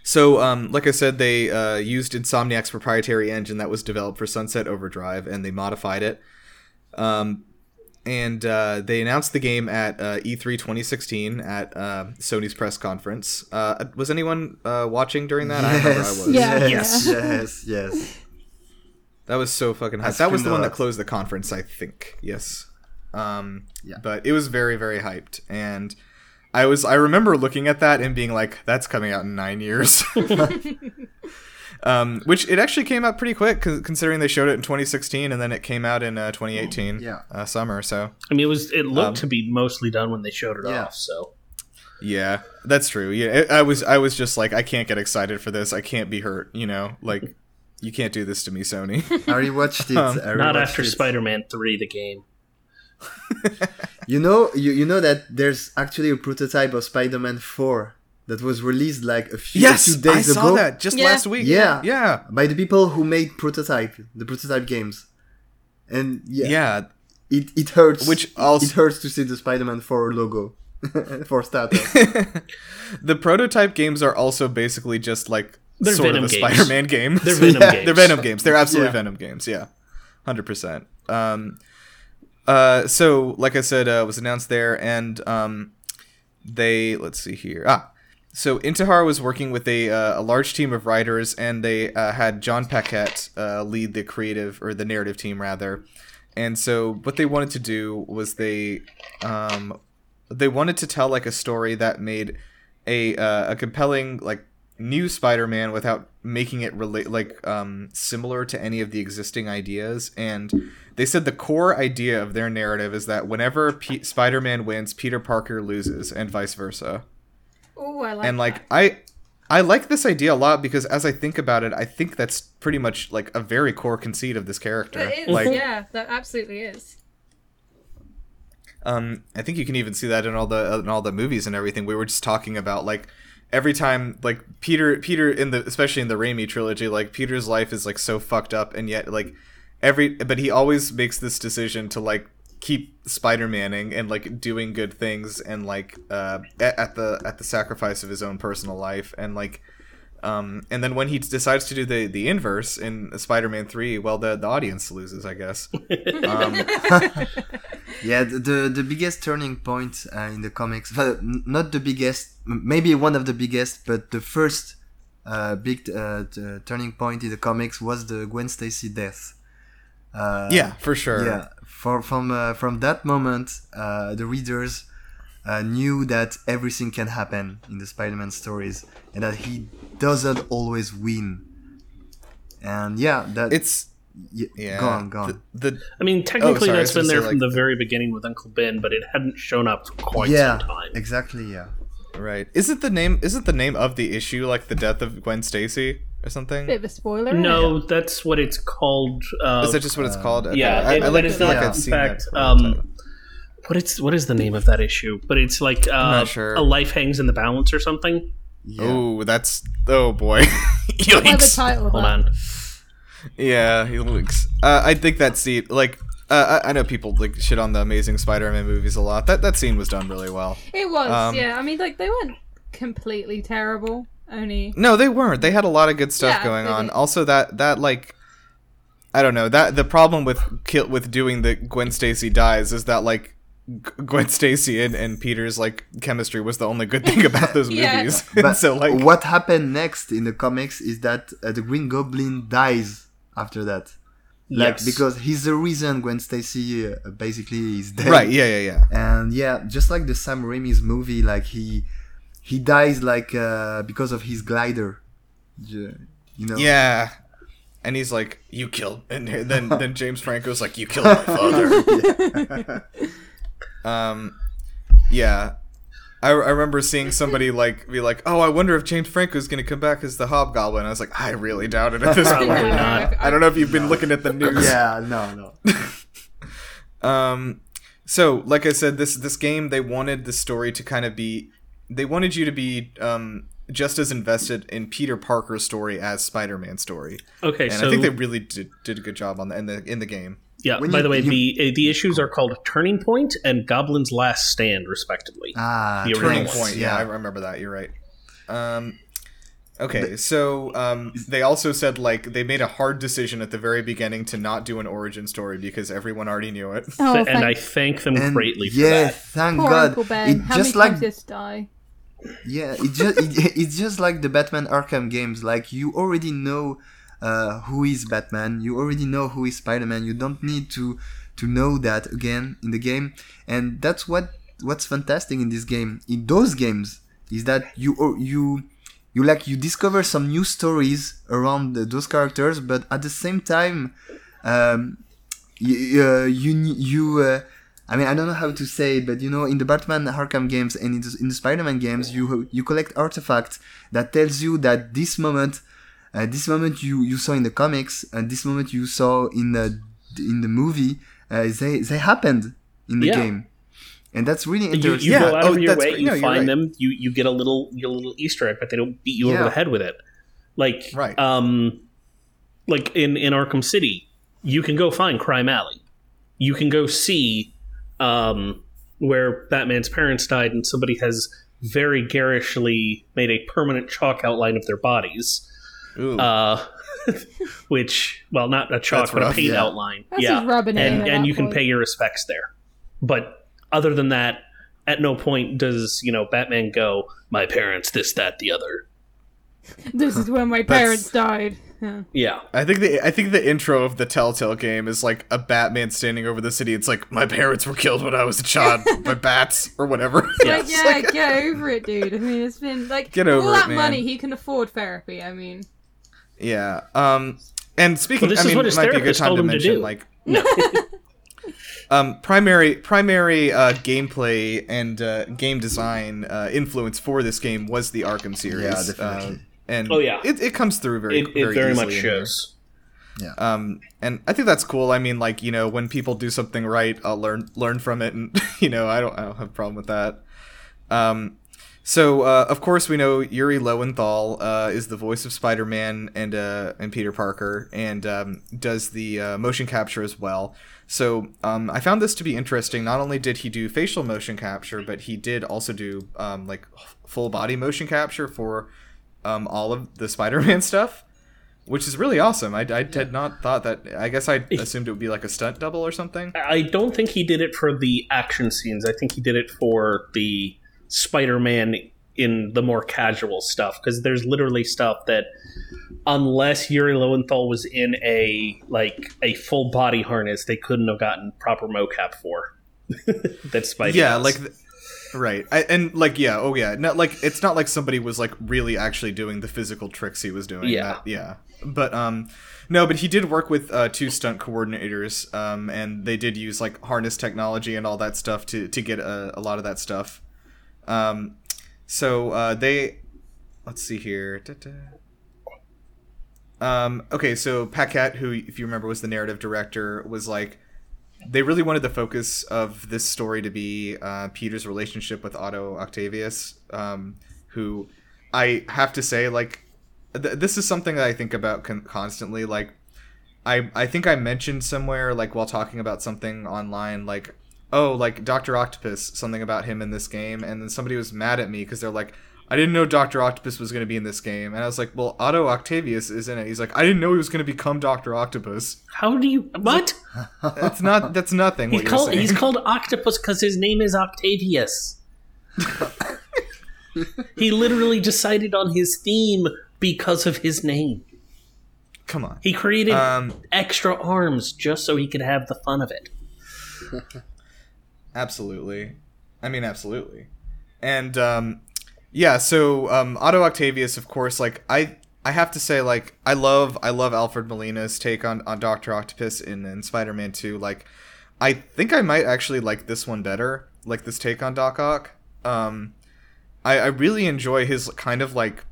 so, um, like I said, they uh, used Insomniac's proprietary engine that was developed for Sunset Overdrive, and they modified it. Um, and uh, they announced the game at uh, E3 2016 at uh, Sony's press conference. Uh, was anyone uh, watching during that? I remember I Yes. was. Yeah. Yes. Yes. Yes. That was so fucking hyped. That was the one that closed the conference, I think. Yes. Um, Yeah. But it was very, very hyped, and I was I remember looking at that and being like, "That's coming out in nine years." um, which it actually came out pretty quick, considering they showed it in 2016 and then it came out in uh, 2018. Yeah. Uh, summer. So I mean, it was it looked Um, to be mostly done when they showed it Yeah. off. So yeah, that's true. Yeah, I I was I was just like, I can't get excited for this. I can't be hurt. You know, like you can't do this to me, Sony. I rewatched it. Um, I not rewatched after. Spider-Man Three, the game. You know, you, you know that there's actually a prototype of Spider-Man 4 that was released like a few, a yes, few days I ago saw that just Yeah. last week. Yeah. yeah, by the people who made prototype, the prototype games. And yeah, yeah. it, it hurts. Which also it hurts to see the Spider-Man 4 logo for starters. the prototype games are also basically just like They're sort Venom of a games. Spider-Man game. They're Venom Yeah, games. They're Venom games. They're absolutely Yeah. Venom games. Yeah, hundred percent. Um, Uh, so like I said, uh, was announced there, and um, they let's see here. Ah, so Intihar was working with a uh, a large team of writers, and they uh, had Jon Paquette uh, lead the creative or the narrative team rather. And so what they wanted to do was they um, they wanted to tell like a story that made a a compelling like new Spider-Man without making it relate like um similar to any of the existing ideas and they said the core idea of their narrative is that whenever P- Spider-Man wins, Peter Parker loses and vice versa. Oh, I like and like that. I I like this idea a lot because as I think about it, I think that's pretty much like a very core conceit of this character. It is, Like yeah, that absolutely is. Um, I think you can even see that in all the in all the movies and everything. We were just talking about like every time like Peter Peter in the especially in the Raimi trilogy, like Peter's life is like so fucked up, and yet like every but he always makes this decision to like keep Spider-Maning and like doing good things and like uh at the at the sacrifice of his own personal life and like um and then when he decides to do the the inverse in Spider-Man 3 well the the audience loses I guess um Yeah, the the, the biggest turning point uh, in the comics, well, not the biggest, maybe one of the biggest, but the first uh, big uh, t- turning point in the comics was the Gwen Stacy death. Uh, yeah for sure yeah. For, from uh, from that moment, uh, the readers uh, knew that everything can happen in the Spider-Man stories, and that he doesn't always win. And yeah, that it's y- yeah gone, gone. the, the I mean, technically, sorry, that's been there from like, the very beginning with Uncle Ben, but it hadn't shown up for quite yeah, some time. exactly. Yeah. Right. Is it the name? Is it the name of the issue, like the death of Gwen Stacy or something? Bit of a spoiler. No, it? that's what it's called. Uh, Is that just what it's called? Okay. yeah, I, it- I but like it's feel like not- in fact, um, title. What it's what is the name of that issue? But it's like uh, sure. a life hangs in the balance or something. Yeah. Oh, that's oh boy. Clever Yikes. title. Hold on. Yeah, he looks. Uh, I think that scene, like, uh, I, I know people like shit on the Amazing Spider-Man movies a lot. That that scene was done really well. It was, Um, yeah. I mean, like they weren't completely terrible. Only No, they weren't. They had a lot of good stuff Yeah, going on. did. Also, that that like, I don't know that the problem with kill with doing the Gwen Stacy dies is that like. G- Gwen Stacy and, and Peter's like chemistry was the only good thing about those Yeah. movies. But so like what happened next in the comics is that uh, the Green Goblin dies after that. Like Yes. because he's the reason Gwen Stacy uh, basically is dead. right, yeah, yeah, yeah. And yeah, just like the Sam Raimi's movie, like he he dies like uh, because of his glider. You know. Yeah. And he's like, "You killed," and then then James Franco's like, "You killed my father." Um, yeah. I, I remember seeing somebody like be like, "Oh, I wonder if James Franco's gonna come back as the Hobgoblin." I was like, "I really doubt it at this point." not. I don't know if you've been looking at the news. Yeah. No. No. Um, so like I said, this this game they wanted the story to kind of be, they wanted you to be um just as invested in Peter Parker's story as Spider-Man's story, Okay, and so I think they really did, did a good job on that in the in the game. Yeah. when By you- the way, you- the uh, the issues are called Turning Point and Goblin's Last Stand, respectively. Ah. The Turning original point. Yeah, I remember that. You're right. Um, okay, so um, they also said like they made a hard decision at the very beginning to not do an origin story because everyone already knew it. oh, and thank I thank them And greatly for that. yeah, that. thank poor God. Uncle Ben. It How just many like times this die? Yeah, it just it, it's just like the Batman Arkham games. Like you already know uh, who is Batman. You already know who is Spider Man. You don't need to to know that again in the game. And that's what what's fantastic in this game. In those games is that you or you you like you discover some new stories around the, those characters, but at the same time, um, you uh, you you. Uh, I mean, I don't know how to say it, but you know, in the Batman Arkham games and in the, in the Spider-Man games, you you collect artifacts that tells you that this moment, uh, this moment you, you saw in the comics, and this moment you saw in the in the movie, uh, they they happened in the Yeah. game, and that's really interesting. you Yeah, go out oh, of your way, great. you No, find right. them, you you get a little you a little Easter egg, but they don't beat you over the head with it. Like Right. um like in in Arkham City, you can go find Crime Alley. You can go see um where Batman's parents died and somebody has very garishly made a permanent chalk outline of their bodies. Ooh. Uh which well not a chalk That's but a paint yeah. outline. That's yeah just rubbing it in and at and that you can pay your respects there. But other than that, at no point does you know Batman go, "My parents, this, that, the other." This is when my parents died. Yeah. I think the I think the intro of the Telltale game is like a Batman standing over the city. It's like my parents were killed when I was a child by bats or whatever. Yeah. Like, yeah, get over it, dude. I mean, it's been like Get with over all it, that man. money, he can afford therapy. I mean, yeah. Um. And speaking, Well, this I is mean, what it his might be a good time to him to mention like No. um primary primary uh, gameplay and uh, game design uh, influence for this game was the Arkham series. Yeah, Uh, definitely. and Oh, yeah. it, it comes through very it, it very much easily in here. shows. um and i think that's cool i mean like you know when people do something right i'll learn learn from it and you know i don't i don't have a problem with that um so uh, of course we know Yuri Lowenthal uh, is the voice of Spider-Man and uh, and Peter Parker and um, does the uh, motion capture as well. So um, I found this to be interesting. Not only did he do facial motion capture, but he did also do um, like full body motion capture for um, all of the Spider-Man stuff, which is really awesome. I, I had not thought that. I guess I assumed it would be like a stunt double or something. I don't think he did it for the action scenes. I think he did it for the Spider-Man in the more casual stuff because there's literally stuff that unless Yuri Lowenthal was in a like a full body harness, they couldn't have gotten proper mocap for. that Spidey. yeah like th- right I, and like yeah oh yeah not like it's not like somebody was like really actually doing the physical tricks he was doing Yeah. That- yeah but um no but he did work with uh, two stunt coordinators um and they did use like harness technology and all that stuff to to get a, a lot of that stuff um so uh they let's see here um okay so paquette who if you remember was the narrative director was like they really wanted the focus of this story to be uh, Peter's relationship with Otto Octavius, um, who I have to say, like, th- this is something that I think about con- constantly. Like, I I think I mentioned somewhere, like, while talking about something online, like, oh, like Doctor Octopus, something about him in this game, and then somebody was mad at me because they're like. I didn't know Doctor Octopus was going to be in this game, and I was like, "Well, Otto Octavius is in it." He's like, "I didn't know he was going to become Doctor Octopus." how do you what? That's not. That's nothing. He's what you're called saying. he's called Octopus because his name is Octavius. he literally decided on his theme because of his name. Come on. He created Um, extra arms just so he could have the fun of it. absolutely. I mean, absolutely. And um, yeah, so um, Otto Octavius, of course, like I, I have to say, like I love, I love Alfred Molina's take on on Doctor Octopus in, in Spider Man Two. Like, I think I might actually like this one better, like this take on Doc Ock. Um, I, I really enjoy his kind of like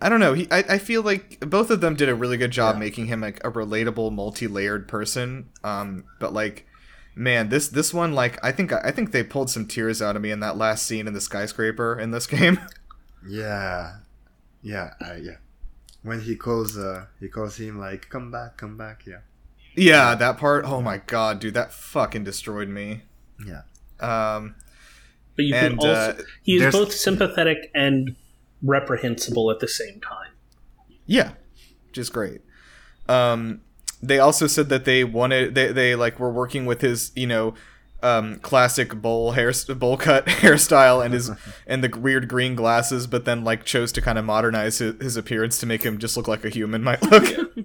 I don't know. He, I, I feel like both of them did a really good job Yeah. making him like a relatable, multi-layered person. Um, but like, man, this this one, like, I think I think they pulled some tears out of me in that last scene in the skyscraper in this game. Yeah, yeah, I, yeah. When he calls, uh, he calls him like, "Come back, come back." Yeah, yeah, that part. Oh my god, dude, that fucking destroyed me. yeah. Um, But you And, can also uh, he is both sympathetic and reprehensible at the same time. Yeah, which is great. Um, they also said that they wanted they, they like were working with his you know um, classic bowl hair bowl cut hairstyle and his and the weird green glasses, but then like chose to kind of modernize his, his appearance to make him just look like a human might look.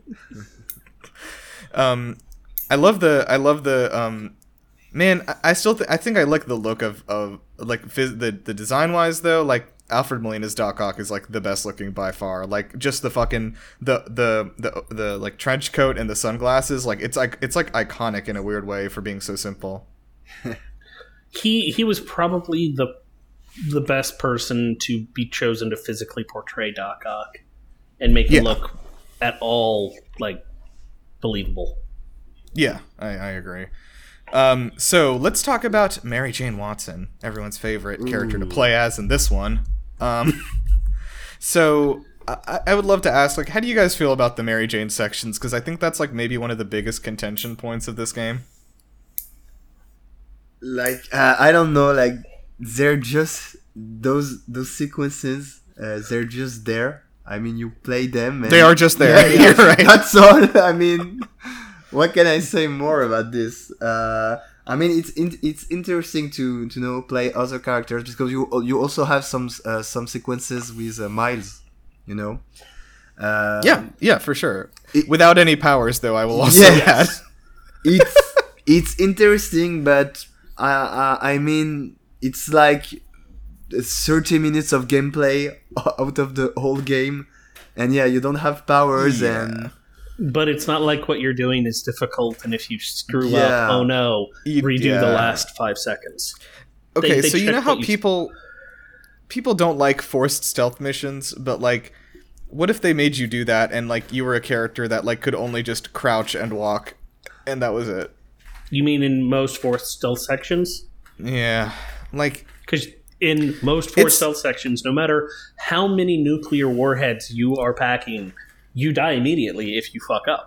um, I love the I love the um, man. I, I still th- I think I like the look of of like phys- the the design wise though like. Alfred Molina's Doc Ock is like the best looking by far. Like just the fucking the the the the like trench coat and the sunglasses. Like it's like it's like iconic in a weird way for being so simple. He he was probably the the best person to be chosen to physically portray Doc Ock and make Yeah. him look at all like believable. Yeah, I, I agree. Um, so let's talk about Mary Jane Watson, everyone's favorite character to play as in this one. Um, so I, I would love to ask, like, how do you guys feel about the Mary Jane sections? Because I think that's like maybe one of the biggest contention points of this game. Like uh, I don't know, like they're just those those sequences. Uh, they're just there. I mean, you play them. And They are just there. Yeah, yeah. Right. That's all. I mean, what can I say more about this? Uh, I mean, it's in, it's interesting to to know play other characters because you you also have some uh, some sequences with uh, Miles, you know. Uh, Yeah, yeah, for sure. It- Without any powers, though, I will also Yes. add. it's it's interesting, but I, I I mean it's like 30 minutes of gameplay out of the whole game, and yeah, you don't have powers Yeah. and But it's not like what you're doing is difficult, and if you screw Yeah. up, oh no, redo yeah. the last five seconds. Okay, they so you know how people people don't like forced stealth missions, but like what if they made you do that and like you were a character that like could only just crouch and walk and that was it? You mean in most forced stealth sections? Yeah. Like Because in most forced stealth sections, no matter how many nuclear warheads you are packing, you die immediately if you fuck up.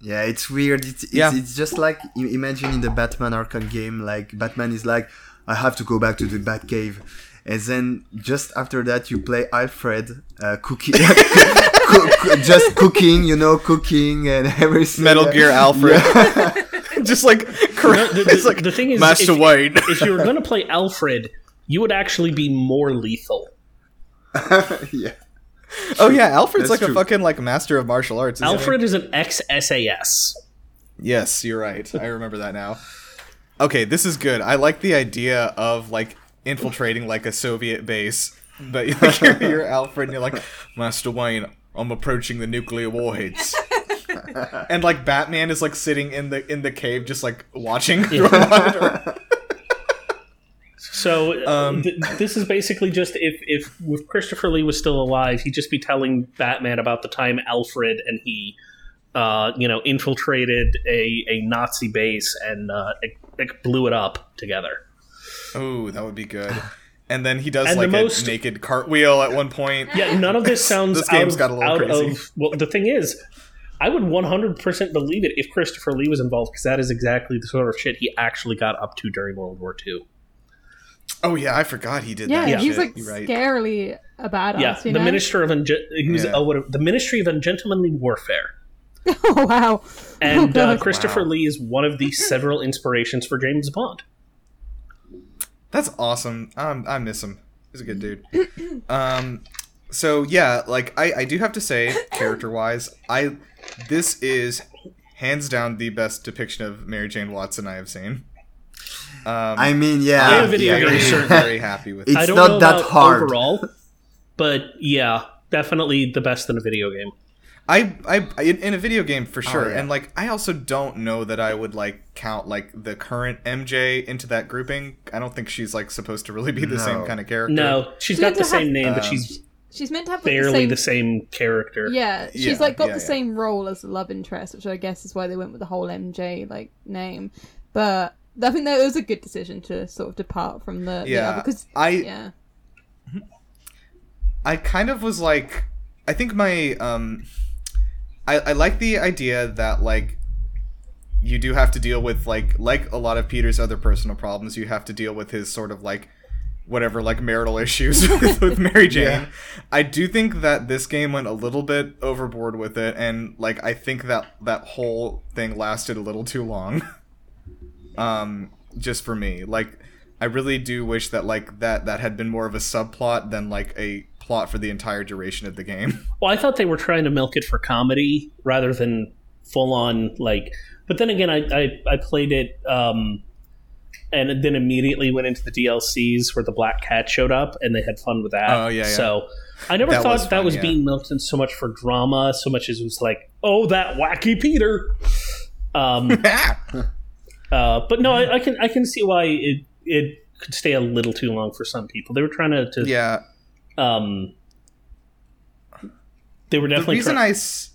yeah, it's weird. It's it's, Yeah. it's just like imagine in the Batman Arkham game, like Batman is like, I have to go back to the Batcave. And then just after that, you play Alfred, uh, cooking, coo- coo- just cooking, you know, cooking and everything. Metal Gear Alfred. just like No, the, it's the- like the thing is, Master if, Wayne. if you were going to play Alfred, you would actually be more lethal. yeah. Oh yeah, Alfred's That's like true. a fucking like master of martial arts. isn't he? Alfred is an ex SAS. Yes, you're right. I remember that now. Okay, this is good. I like the idea of like infiltrating like a Soviet base, but like, you're, you're Alfred and you're like, Master Wayne, I'm approaching the nuclear warheads. and like Batman is like sitting in the in the cave, just like watching through a monitor. So uh, Um, th- this is basically just if if if Christopher Lee was still alive, he'd just be telling Batman about the time Alfred and he, uh, you know, infiltrated a, a Nazi base and uh, it, it blew it up together. Oh, that would be good. And then he does And like most- a naked cartwheel at one point. Yeah, none of this sounds This game's of, got a little crazy. of. Well, the thing is, I would 100% believe it if Christopher Lee was involved because that is exactly the sort of shit he actually got up to during World War II. Oh yeah, I forgot he did Yeah, that. he's like You're right. scarily a badass. yeah, the know? Minister of Unge- he was Yeah. oh, what, the Ministry of Ungentlemanly Warfare. oh wow. And Oh, uh, Christopher Wow. Lee is one of the several inspirations for James Bond. That's awesome. Um, I miss him. He's a good dude. Um, so yeah, like I, I do have to say, character wise, I this is hands down the best depiction of Mary Jane Watson I have seen. Um, I mean, yeah. Yeah, video I'm game, very, certainly. very happy with. It's I don't not know that about hard. overall, but yeah, definitely the best in a video game. I, I, in, in a video game for sure, yeah. and like I also don't know that I would like count like the current MJ into that grouping. I don't think she's like supposed to really be the same kind of character. No, she's She's got the meant to have- same name, but um, she's She's meant to have like, barely the the same. same character. Yeah, she's Yeah, like got yeah, the yeah. same role as the love interest, which I guess is why they went with the whole MJ like name. But I think that it was a good decision to sort of depart from the Yeah, because I yeah I kind of was like, I think my um, I I like the idea that like you do have to deal with like like a lot of Peter's other personal problems. You have to deal with his sort of like whatever like marital issues with, with Mary Jane. Yeah. I do think that this game went a little bit overboard with it, and like I think that that whole thing lasted a little too long. um, just for me, like I really do wish that like that that had been more of a subplot than like a plot for the entire duration of the game. Well, I thought they were trying to milk it for comedy rather than full on like. But then again, I I, I played it um, and then immediately went into the DLCs where the Black Cat showed up, and they had fun with that. Oh, yeah, yeah. So I never That thought was that fun, was yeah. being milked in so much for drama, so much as it was like, oh, that wacky Peter. Um, uh, but no, I, I can I can see why it it could stay a little too long for some people. They were trying to, to yeah, um, they were definitely the reason try- I s-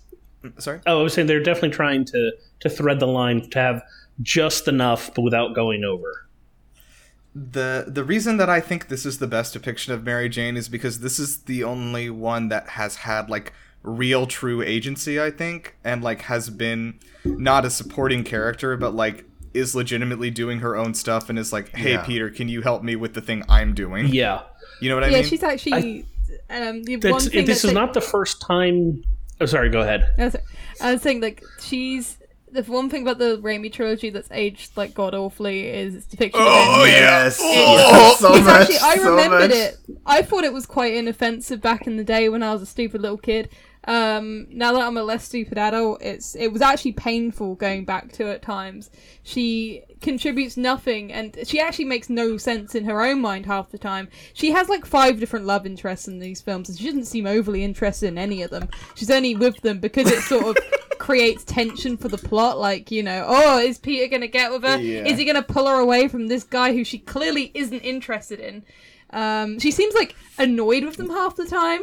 sorry. Oh, I was saying they're definitely trying to to thread the line to have just enough, but without going over. the the reason that I think this is the best depiction of Mary Jane is because this is the only one that has had like real true agency I think and like has been not a supporting character but like is legitimately doing her own stuff and is like hey Yeah. Peter can you help me with the thing I'm doing Yeah, you know what I yeah mean Yeah, she's actually um the one thing this that's is like- not the first time. Oh, sorry. Go ahead. I was, I was saying like she's the one thing about the Raimi trilogy that's aged like god awfully is its depiction Oh, of Ed. yeah. Yes. Oh. so It's much. actually, I so remembered much. it. I thought it was quite inoffensive back in the day when I was a stupid little kid. Um, now that I'm a less stupid adult, it's it was actually painful going back to it at times. She contributes nothing, and she actually makes no sense in her own mind half the time. She has like five different love interests in these films, and she doesn't seem overly interested in any of them. She's only with them because it sort of creates tension for the plot. Like you know, oh, is Peter gonna get with her? Yeah. Is he gonna pull her away from this guy who she clearly isn't interested in? Um, she seems like annoyed with them half the time,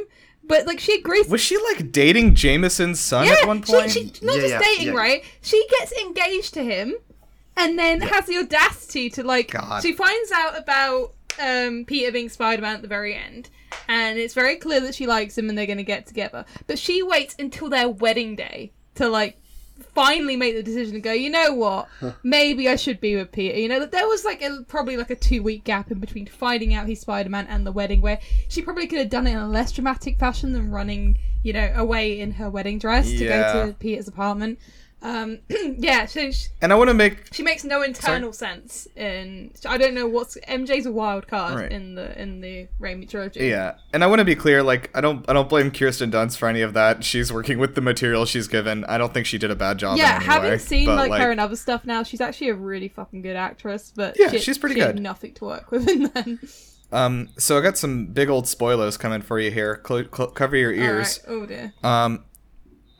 but like she agrees. Was she like dating Jameson's son yeah, at one point? She, she not Yeah, just yeah, dating, yeah. right? She gets engaged to him, and then has the audacity to like. God. She finds out about um, Peter being Spider-Man at the very end, and it's very clear that she likes him, and they're going to get together. But she waits until their wedding day to like finally make the decision to go. You know what? Maybe I should be with Peter. You know that there was like a probably like a two week gap in between finding out he's Spider Man and the wedding, where she probably could have done it in a less dramatic fashion than running, you know, away in her wedding dress to go to Peter's apartment. Um, yeah, so she, and I want to make she makes no internal sense. In I don't know what's MJ's a wild card Right. in the in the Raimi trilogy. yeah, and I want to be clear. Like, I don't, I don't blame Kirsten Dunst for any of that. She's working with the material she's given. I don't think she did a bad job. Yeah, having way, seen but, like, her and other stuff now, she's actually a really fucking good actress. But Yeah, she- she's pretty she had good. nothing to work with in then. Um, so I got some big old spoilers coming for you here. Cl- cl- cover your ears. All right. Oh dear. Um,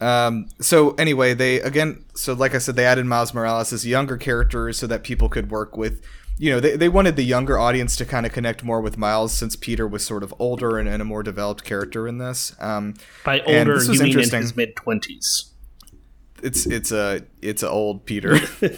um, so anyway, they again, so like I said, they added Miles Morales as a younger character so that people could work with, you know, they, they wanted the younger audience to kind of connect more with Miles since Peter was sort of older and, and a more developed character in this. Um, By older, this you mean in his mid twenties. it's it's a it's a old Peter.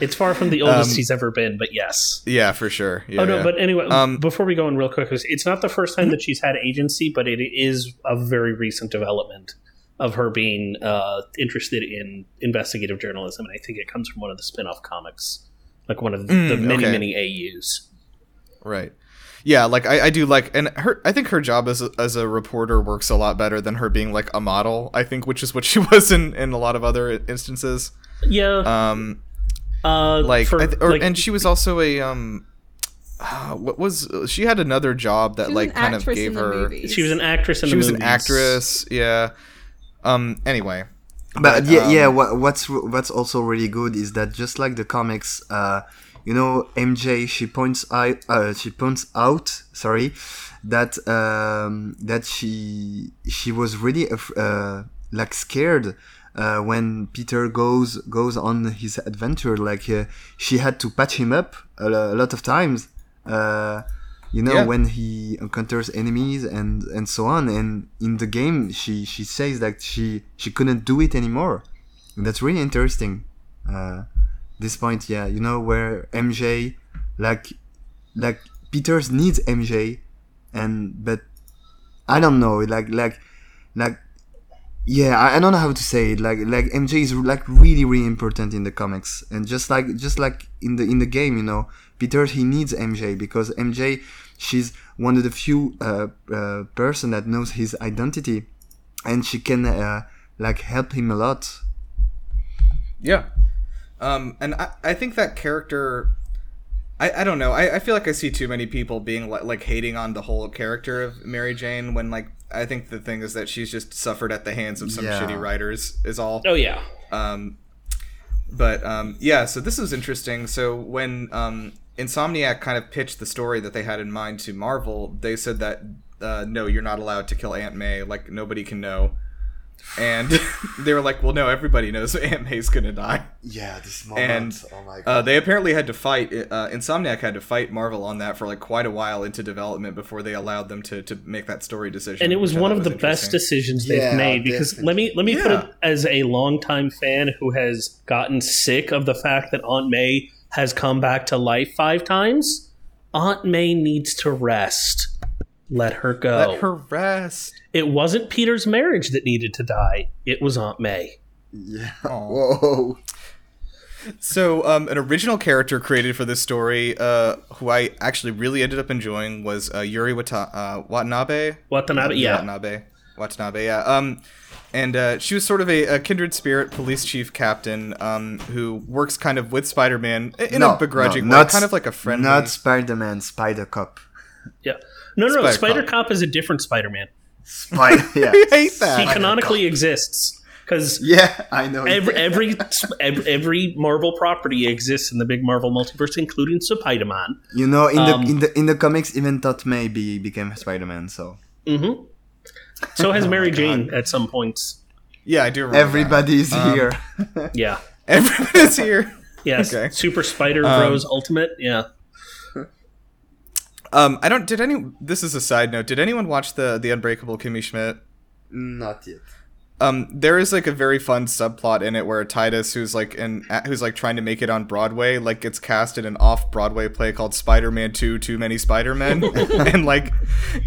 It's far from the oldest Um, he's ever been, but yes. yeah, for sure. Yeah, oh no, yeah. but anyway, Um, before we go in real quick, it's not the first time that she's had agency, but it is a very recent development of her being uh, interested in investigative journalism, and I think it comes from one of the spin-off comics, like one of the, Mm, the many okay. many AUs. Right. Yeah, like I, I do like, and her. I think her job as a, as a reporter works a lot better than her being like a model. I think, which is what she was in in a lot of other instances. Yeah, Um, uh, like, for, I th- or, like, and she was also a um, uh, what was she had another job that like kind of gave her. she was an actress in the movie. She the was an actress. Yeah. Um. Anyway. but, yeah, um, yeah. What, what's what's also really good is that just like the comics, uh, you know, MJ she points out uh, she points out sorry that um, that she she was really uh, like scared. Uh, when Peter goes goes on his adventure, like uh, she had to patch him up a, a lot of times. Uh, you know Yeah. when he encounters enemies and and so on and in the game she she says that she she couldn't do it anymore. And that's really interesting. Uh this point yeah you know where mj like like peters needs mj and but i don't know like like like yeah I, I don't know how to say it. Like like mj is like really really important in the comics. And just like just like in the in the game you know peter he needs mj because mj she's one of the few uh, uh person that knows his identity and she can uh, like help him a lot Yeah. Um. And I I think that character. I, I don't know. I, I feel like I see too many people being like, like hating on the whole character of Mary Jane when like I think the thing is that she's just suffered at the hands of some Yeah. shitty writers is all. Oh yeah, Um, but um, yeah, so this was interesting. So when um, Insomniac kind of pitched the story that they had in mind to Marvel, they said that uh, no, you're not allowed to kill Aunt May. Like nobody can know. And they were like, well, no, everybody knows Aunt May's gonna die. yeah this moment. And uh, they apparently had to fight. Uh, Insomniac had to fight Marvel on that for like quite a while into development before they allowed them to, to make that story decision. and it was one thought of the best decisions they've Yeah, made because let me let me put it as a longtime fan who has gotten sick of the fact that Aunt May has come back to life five times. Aunt May needs to rest. Let her go. Let her rest. It wasn't Peter's marriage that needed to die. It was Aunt May. yeah Aw. whoa So, um, an original character created for this story, uh, who I actually really ended up enjoying, was uh, Yuri Wata- uh, Watanabe. Watanabe, yeah. Watanabe. Watanabe, yeah. Um, and uh, she was sort of a, a kindred spirit police chief captain um, who works kind of with Spider-Man in no, a begrudging no, way, not, kind of like a friend. Not Spider-Man, Spider Cop. Yeah. No, no, no. Spider Spider Cop. Cop is a different Spider-Man. Spider. Yeah. I hate that. He that. canonically exists because yeah, I know. every, every every every Marvel property exists in the big Marvel multiverse, including Spider-Man. You know, in Um, the in the in the comics, even Todd May be, became Spider-Man. So hmm So has Oh Mary my Jane God. at some points. Yeah, I do. Remember everybody is Um, here. Yeah. Everybody's here. Yes. Okay. Super Spider Um, Bros Ultimate. Yeah. Um, I don't. Did any? This is a side note. Did anyone watch the the Unbreakable Kimmy Schmidt? Not yet. Um, there is like a very fun subplot in it where Titus, who's like an who's like trying to make it on Broadway, like gets cast in an off Broadway play called Spider-Man Two: Too Many Spider-Men, and like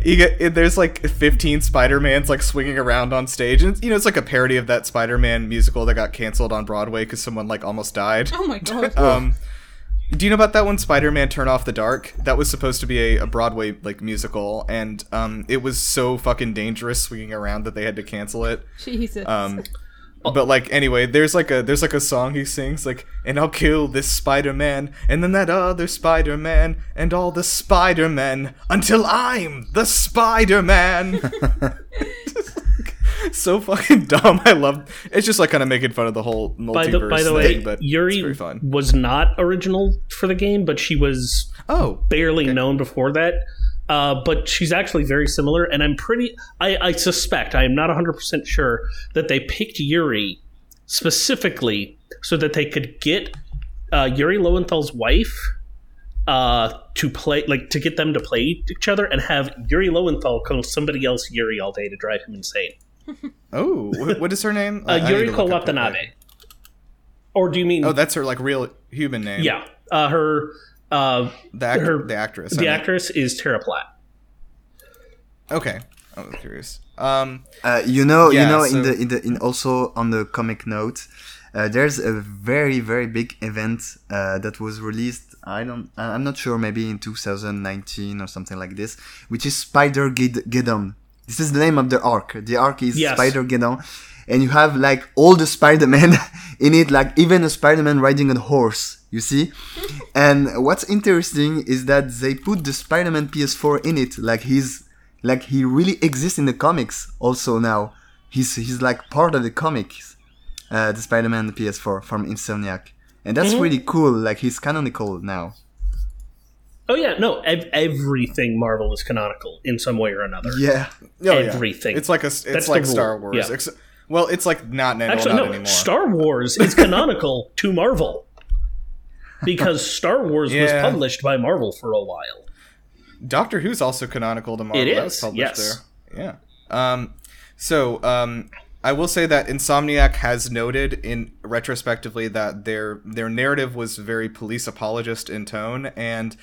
you get there's like 15 Spider-Mans like swinging around on stage, and you know it's like a parody of that Spider-Man musical that got canceled on Broadway because someone like almost died. Oh my god. Um, do you know about that one, Spider-Man: Turn Off the Dark? That was supposed to be a, a Broadway like musical, and um, it was so fucking dangerous swinging around that they had to cancel it. Jesus. Um, but like anyway, there's like a there's like a song he sings like, and I'll kill this Spider-Man, and then that other Spider-Man, and all the Spider-Men until I'm the Spider-Man. so fucking dumb. I love. It's just like kind of making fun of the whole multiverse By the by the way, thing, but it's Yuri was not original for the game, but she was Oh, barely known before that. Uh, but she's actually very similar, and I'm pretty. I, I suspect I am not 100 percent sure that they picked Yuri specifically so that they could get uh, Yuri Lowenthal's wife uh, to play, like to get them to play each other, and have Yuri Lowenthal call somebody else Yuri all day to drive him insane. Oh, what is her name? Uh, I- I Yuri to look up her Watanabe. Or do you mean? Oh, that's her like real human name. yeah, uh, her uh, the actor, her- the actress. I the mean. actress is Tara Platt. Okay, I was curious. Um, Uh, you know, Yeah, you know, so- in the in the in also on the comic note, uh, there's a very very big event uh, that was released. I don't, I- I'm not sure, maybe in 2019 or something like this, which is Spider Geddon. This is the name of the arc. The arc is Yes. Spider Geddon, and you have like all the Spider-Man in it, like even a Spider-Man riding a horse. You see, and what's interesting is that they put the Spider-Man PS4 in it, like he's like he really exists in the comics also now. He's he's like part of the comics, uh, the Spider-Man PS4 from Insomniac, and that's Mhm. really cool. Like he's canonical now. Oh yeah, no, ev- everything Marvel is canonical in some way or another. Yeah, oh, yeah. Everything. It's like a. It's That's like. Star Wars. Yeah. Ex- well, it's like not, well, Actually, not no, anymore. Star Wars is canonical to Marvel because Star Wars was published by Marvel for a while. Doctor Who's also canonical to Marvel. It That was published yes. there. Yeah. Um, so um, I will say that Insomniac has noted in retrospectively that their their narrative was very police apologist in tone, and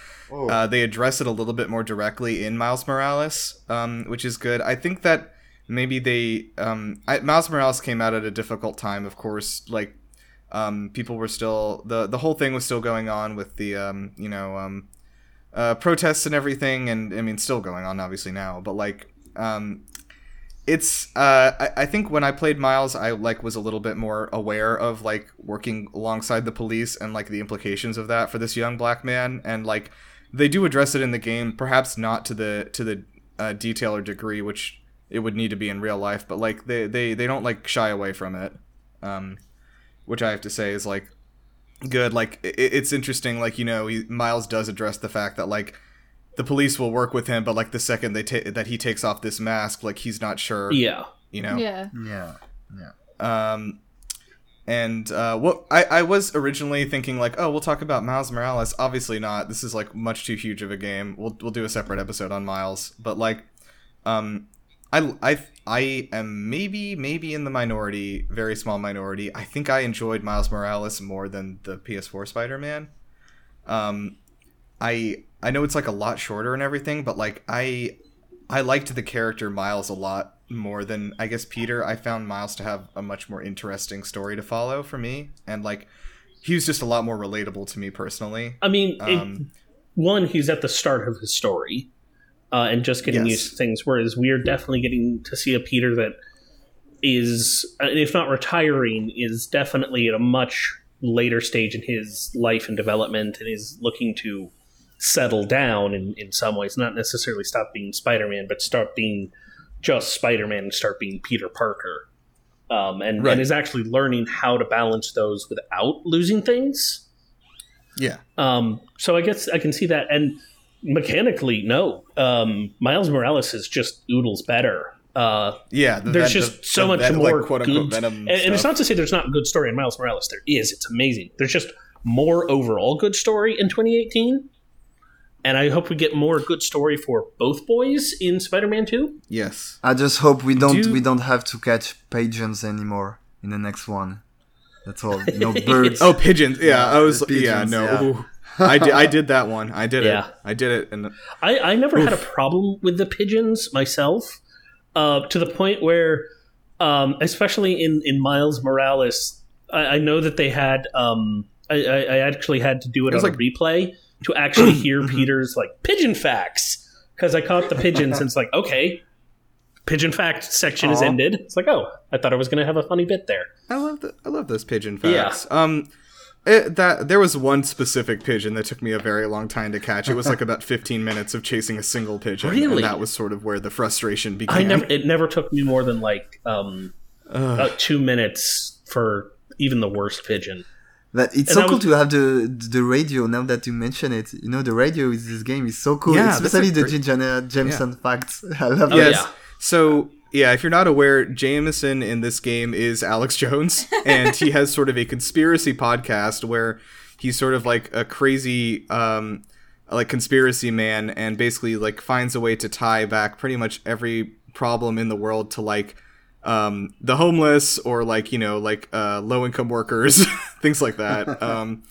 uh, they address it a little bit more directly in Miles Morales, um, which is good. I think that maybe they um, I, Miles Morales came out at a difficult time, of course, like. Um, people were still the the whole thing was still going on with the um, you know um, uh, protests and everything, and I mean, still going on obviously now. But like, um, it's uh, I, I think when I played Miles, I like was a little bit more aware of like working alongside the police and like the implications of that for this young black man, and like they do address it in the game, perhaps not to the to the uh, detail or degree which it would need to be in real life, but like they they they don't like shy away from it. Um, which I have to say is like good. Like it, it's interesting. Like you know, he, Miles does address the fact that like the police will work with him, but like the second they ta- that he takes off this mask, like he's not sure. Yeah, You know. Yeah. yeah. Um, and uh, what I, I was originally thinking like, oh, we'll talk about Miles Morales. Obviously not. This is like much too huge of a game. We'll we'll do a separate episode on Miles. But like, um, I I I am maybe maybe in the minority, very small minority. I think I enjoyed Miles Morales more than the PS4 Spider-Man. Um, I I know it's like a lot shorter and everything, but like I I liked the character Miles a lot more than I guess Peter. I found Miles to have a much more interesting story to follow for me, and like he was just a lot more relatable to me personally. I mean, it- Um, one, he's at the start of his story uh, and just getting Yes. used to things, whereas we are definitely getting to see a Peter that is, uh, if not retiring, is definitely at a much later stage in his life and development, and is looking to settle down in, in some ways. Not necessarily stop being Spider Man, but start being just Spider Man and start being Peter Parker. Um, and, Right. and is actually learning how to balance those without losing things. Yeah. Um, so I guess I can see that. And mechanically, no. Um, Miles Morales is just oodles better. Uh, Yeah. the- there's that- just the- so the much more like, quote unquote good- venom. and, and it's not to say there's not a good story in Miles Morales. There is. It's amazing. There's just more overall good story in 2018. And I hope we get more good story for both boys in Spider-Man 2. Yes. I just hope we don't Do- we don't have to catch pigeons anymore in the next one. That's all. No birds. Oh, pigeons. Yeah, Yeah, I was. the yeah, no. yeah. I did. I did that one. I did Yeah. it. I did it. And I, I never had a problem with the pigeons myself, uh, to the point where, um, especially in, in Miles Morales, I, I know that they had. Um, I, I I actually had to do it, It on like- a replay to actually hear Peter's like pigeon facts because I caught the pigeons and it's like okay, pigeon fact section is ended. It's like oh, I thought I was going to have a funny bit there. I love the. I love those pigeon Yeah. facts. Um, it, that there was one specific pigeon that took me a very long time to catch. It was like about 15 minutes of chasing a single pigeon, Really? and that was sort of where the frustration began. I never. It never took me more than like um, about two minutes for even the worst pigeon. That it's And so I cool was- to have the the radio now that you mention it. You know, the radio is this game is so cool, Yeah, especially the great- J. Jonah Jameson facts. I love Oh, yes. yeah. So yeah, if you're not aware, Jameson in this game is Alex Jones, and he has sort of a conspiracy podcast where he's sort of like a crazy, um, like conspiracy man, and basically like finds a way to tie back pretty much every problem in the world to like um, the homeless or like you know like uh, low income workers, things like that. Um,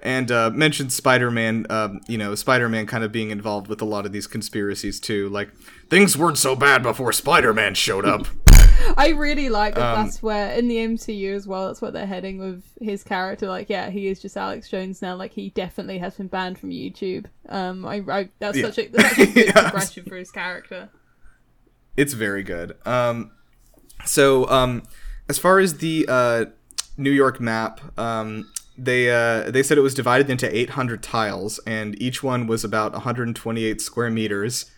and uh, mentioned Spider-Man, um, you know, Spider-Man kind of being involved with a lot of these conspiracies too. Like things weren't so bad before Spider-Man showed up. I really like that Um, that's where in the MCU as well. That's what they're heading with his character. Like, yeah, he is just Alex Jones now. Like, he definitely has been banned from YouTube. Um, I, I that's Yeah. such a that's such a good Yeah. progression for his character. it's very good. Um, so um, as far as the uh, New York map, um, they uh, they said it was divided into 800 tiles, and each one was about 128 square meters.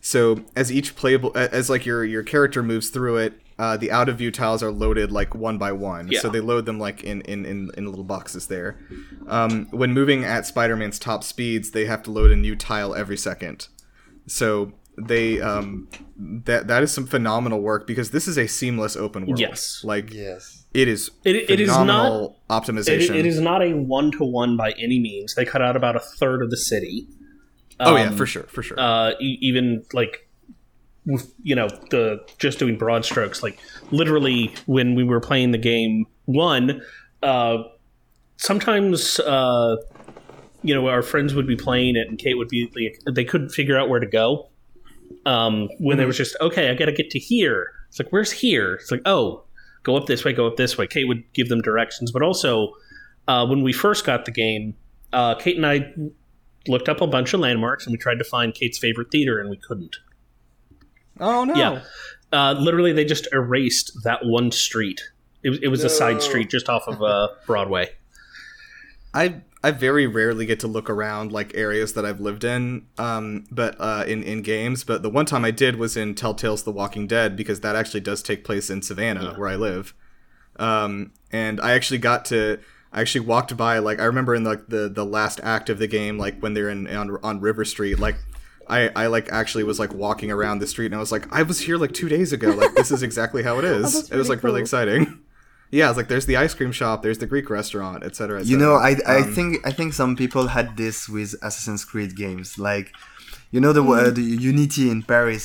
So as each playable, as like your your character moves through it, uh, the out of view tiles are loaded like one by one. Yeah. So they load them like in in, in, in little boxes there. Um, when moving at Spider-Man's top speeds, they have to load a new tile every second. So they um, that that is some phenomenal work because this is a seamless open world. Yes. like Yes. it is. It- it is not- phenomenal It, optimization. it is not a one to one by any means. They cut out about a third of the city. Oh yeah, Um, for sure, for sure. uh, e- even like with, you know the just doing broad strokes like literally when we were playing the game one uh, sometimes uh, you know our friends would be playing it and kate would be like, they couldn't figure out where to go um, when it was just okay i gotta get to here it's like where's here it's like oh go up this way go up this way kate would give them directions but also uh, when we first got the game uh, kate and i looked up a bunch of landmarks and we tried to find Kate's favorite theater and we couldn't. oh no. Yeah. Uh, literally, they just erased that one street. It, was- it was a side street just off of uh, Broadway. I I very rarely get to look around like areas that I've lived in, um, but uh, in in games. But the one time I did was in Telltale's The Walking Dead because that actually does take place in Savannah, where I live. Um, and I actually got to. I actually walked by like I remember in like the the last act of the game, like when they're in on on River Street, like. I, I like actually was like walking around the street and I was like I was here like two days ago like this is exactly how it is that's it was like really exciting yeah it's like there's the ice cream shop there's the Greek restaurant etc et You know, I. I Um, think I think some people had this with Assassin's Creed games. Like, you know, the uh, the Unity in Paris.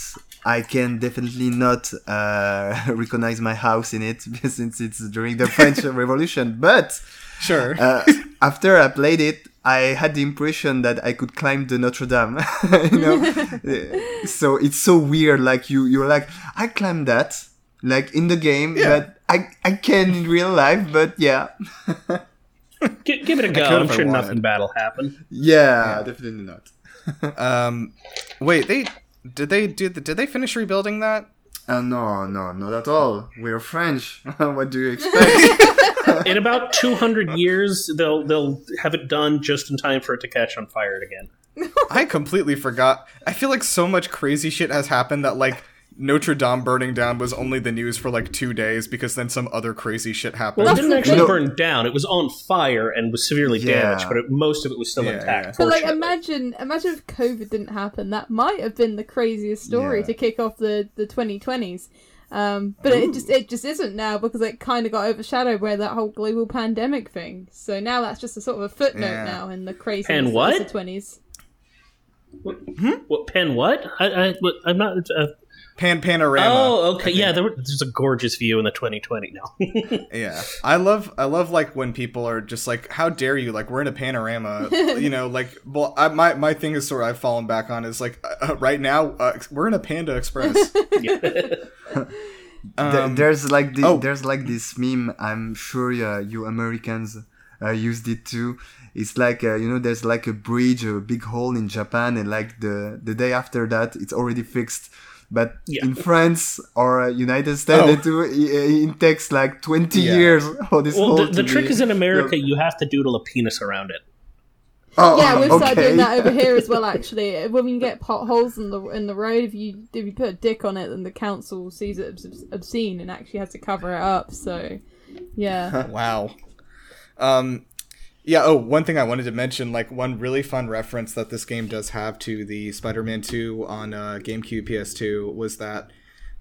I can definitely not uh, recognize my house in it since it's during the French Revolution. But sure uh, after I played it, I had the impression that I could climb the Notre Dame. you know, so it's so weird. Like you, you're like, I climbed that, like in the game, Yeah. but I, I can in real life. But yeah, G- give it a go. I'm sure nothing bad will happen. yeah, definitely not. Um, wait, they did they do did they finish rebuilding that? Uh, no, no, not at all. We're French. what do you expect? In about 200 years, they'll they'll have it done just in time for it to catch on fire again. I completely forgot. I feel like so much crazy shit has happened that like Notre Dame burning down was only the news for like two days because then some other crazy shit happened. Well, it didn't actually thing. burn down. It was on fire and was severely Yeah. damaged, but it, most of it was still Yeah, intact. yeah. But like, imagine, imagine if COVID didn't happen. That might have been the craziest story Yeah. to kick off the the 2020s. Um, but it just it just isn't now because it kind of got overshadowed by that whole global pandemic thing. So now that's just a sort of a footnote Yeah. now in the crazy And of what? the 20s. What pen? What? I, I what, I'm not. Uh, Pan panorama. oh, okay. Yeah, there, were- there's a gorgeous view in the 2020 now. Yeah, I love I love like when people are just like, "How dare you?" Like we're in a panorama, you know. Like, well, I, my my thing is sort of I've fallen back on is like uh, right now uh, we're in a Panda Express. Um, there's like the, oh. there's like this meme. I'm sure uh, you Americans uh, used it too. It's like uh, you know, there's like a bridge, a big hole in Japan, and like the the day after that, it's already fixed. But Yeah. in France or uh, United States, Oh. it, it, it takes like 20 Yeah. years for this Well, the, the trick is in America, you have to doodle a penis around it. Oh, yeah, we've started doing that over here as well. Actually, when you get potholes in the in the road, if you if you put a dick on it, then the council sees it obscene and actually has to cover it up. So, yeah. wow. Um, yeah. Oh, one thing I wanted to mention, like one really fun reference that this game does have to the Spider-Man Two on uh, GameCube, PS2, was that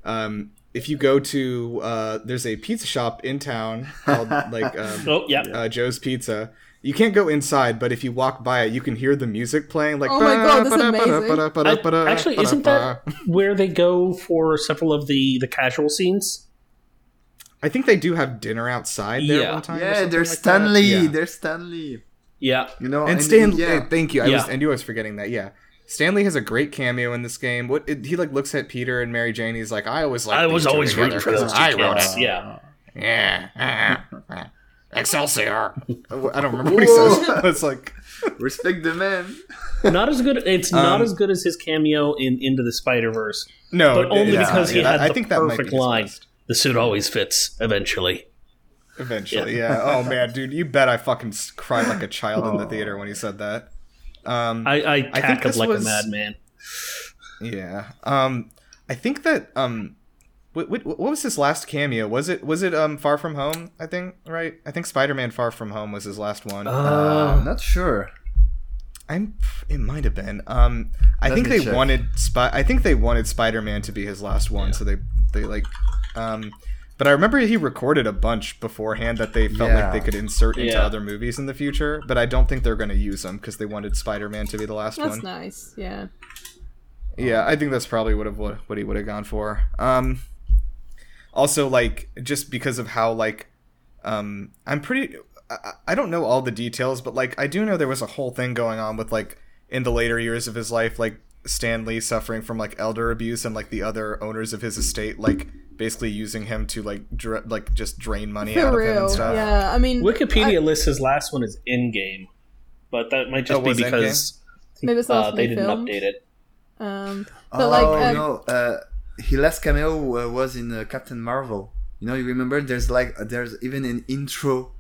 um, if you go to uh, there's a pizza shop in town called like um, Oh, yeah. uh, Joe's Pizza. You can't go inside, but if you walk by it, you can hear the music playing. Like, Oh my God, that's amazing. Actually, isn't that where they go for several of the the casual scenes? I think they do have dinner outside there Yeah. one time. or Yeah, something there's like. Stan Lee. Yeah. There's Stan Lee. Yeah. You know, and Stan Lee. yeah. thank you. I was. Yeah. I knew I was forgetting that. Yeah. Stan Lee has a great cameo in this game. What it, he like looks at Peter and Mary Jane. He's like, I always like. I was always together rooting for 'cause those two I wrote kids. it." Yeah. Yeah. Excelsior. I don't remember what he says. it's like. Respect the man. Not as good. It's not Um, as good as his cameo in Into the Spider Verse, No, but only yeah, because he yeah, had I the think that might be perfect his line. Best. The suit always fits eventually. Eventually, yeah. Oh man, dude, you bet I fucking cried like a child in the theater when he said that. Um, I, I think cackled this like was- a madman. yeah. Um, I think that um, what, what, what was his last cameo? Was it was it um Far From Home? I think right. I think Spider Man Far From Home was his last one. Uh, I'm not sure. I'm. It might have been. Um, I Let think they check. wanted Spy. I think they wanted Spider Man to be his last one, so they they like, um. But I remember he recorded a bunch beforehand that they felt Yeah. like they could insert into Yeah. other movies in the future. But I don't think they're going to use them because they wanted Spider Man to be the last That's one. That's nice. Yeah. Yeah, I think that's probably would have what, what he would have gone for. Um, also, like just because of how like, um, I'm pretty. I, I don't know all the details, but like I do know there was a whole thing going on with like in the later years of his life, like Stan Lee suffering from like elder abuse and like the other owners of his estate like basically using him to like dra- like just drain money out For of him and stuff. Yeah. I mean, Wikipedia lists his last one as in game, but that might just Oh, be was because Maybe it's the uh, last one they they didn't filmed. update it. Um, but oh like, um, no, uh, his last cameo uh, was in uh, Captain Marvel. You know, you remember? There's like uh, there's even an intro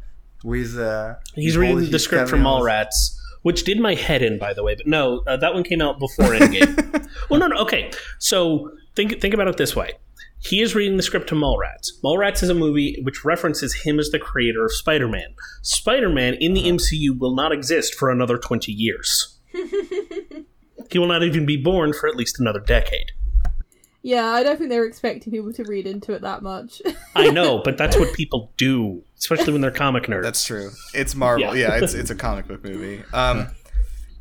with. Uh, He's all reading the his script from cameos. Mallrats, which did my head in, by the way. But no, uh, that one came out before Endgame. well, no, no. Okay, so think think about it this way: he is reading the script to Mallrats. Mallrats is a movie which references him as the creator of Spider-Man. Spider-Man in the MCU will not exist for another twenty years. he will not even be born for at least another decade. yeah, I don't think they were expecting people to read into it that much. I know, but that's what people do, especially when they're comic nerds. That's true. It's Marvel. Yeah. Yeah, it's it's a comic book movie. Um,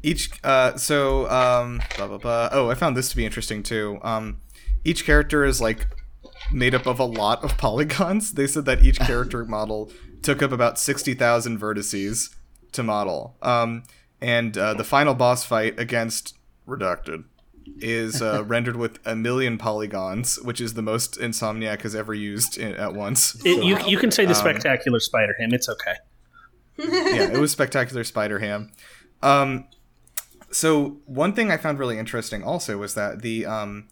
each uh, so um, blah blah blah. Oh, I found this to be interesting too. Um, each character is like made up of a lot of polygons. They said that each character model took up about sixty thousand vertices to model. Um, and uh, the final boss fight against Redacted is uh, rendered with a million polygons, which is the most Insomniac has ever used in, at once. It, you, you can say the Um, spectacular Spider-Ham. It's okay. yeah, it was spectacular Spider Ham. Um, so one thing I found really interesting also was that the um,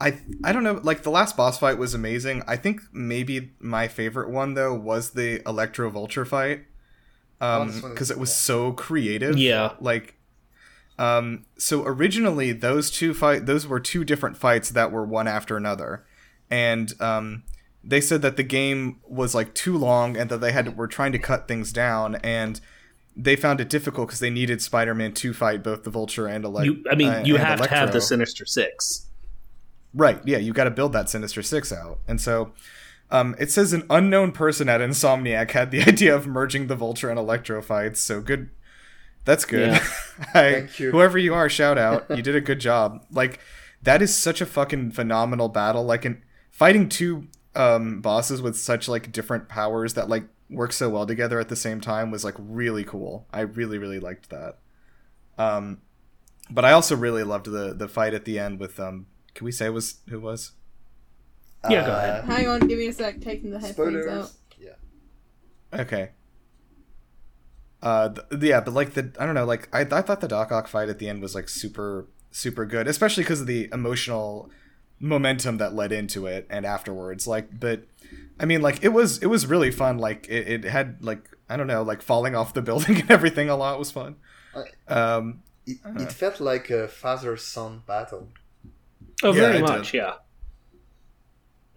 I I don't know. Like the last boss fight was amazing. I think maybe my favorite one though was the Electro Vulture fight, Oh, um, this one is- because it was yeah. so creative. Yeah. Like, um, so originally those two fight those were two different fights that were one after another, and um, they said that the game was like too long and that they had were trying to cut things down and. They found it difficult because they needed Spider-Man to fight both the Vulture and Electro. I mean, uh, you and have to have the Sinister Six. Right. Yeah, you got to build that Sinister Six out. And so um, it says an unknown person at Insomniac had the idea of merging the Vulture and Electro fights. So good. That's good. Yeah. I, Thank you. Whoever you are, shout out. You did a good job. Like that is such a fucking phenomenal battle. Like in fighting two um, bosses with such like different powers that like work so well together at the same time was like really cool. I really really liked that. Um, but I also really loved the the fight at the end with um. Can we say it was who it was? Yeah, go ahead. Hang on, give me a sec. Taking the headphones out. Yeah. Okay. Uh, th- yeah, but like the I don't know, like I I thought the Doc Ock fight at the end was like super super good, especially because of the emotional momentum that led into it and afterwards. Like, but I mean, like it was it was really fun. Like it, it had like I don't know, like falling off the building and everything. A lot was fun. Um, It, Uh. it felt like a father son battle. Oh, Yeah, very much, did. yeah.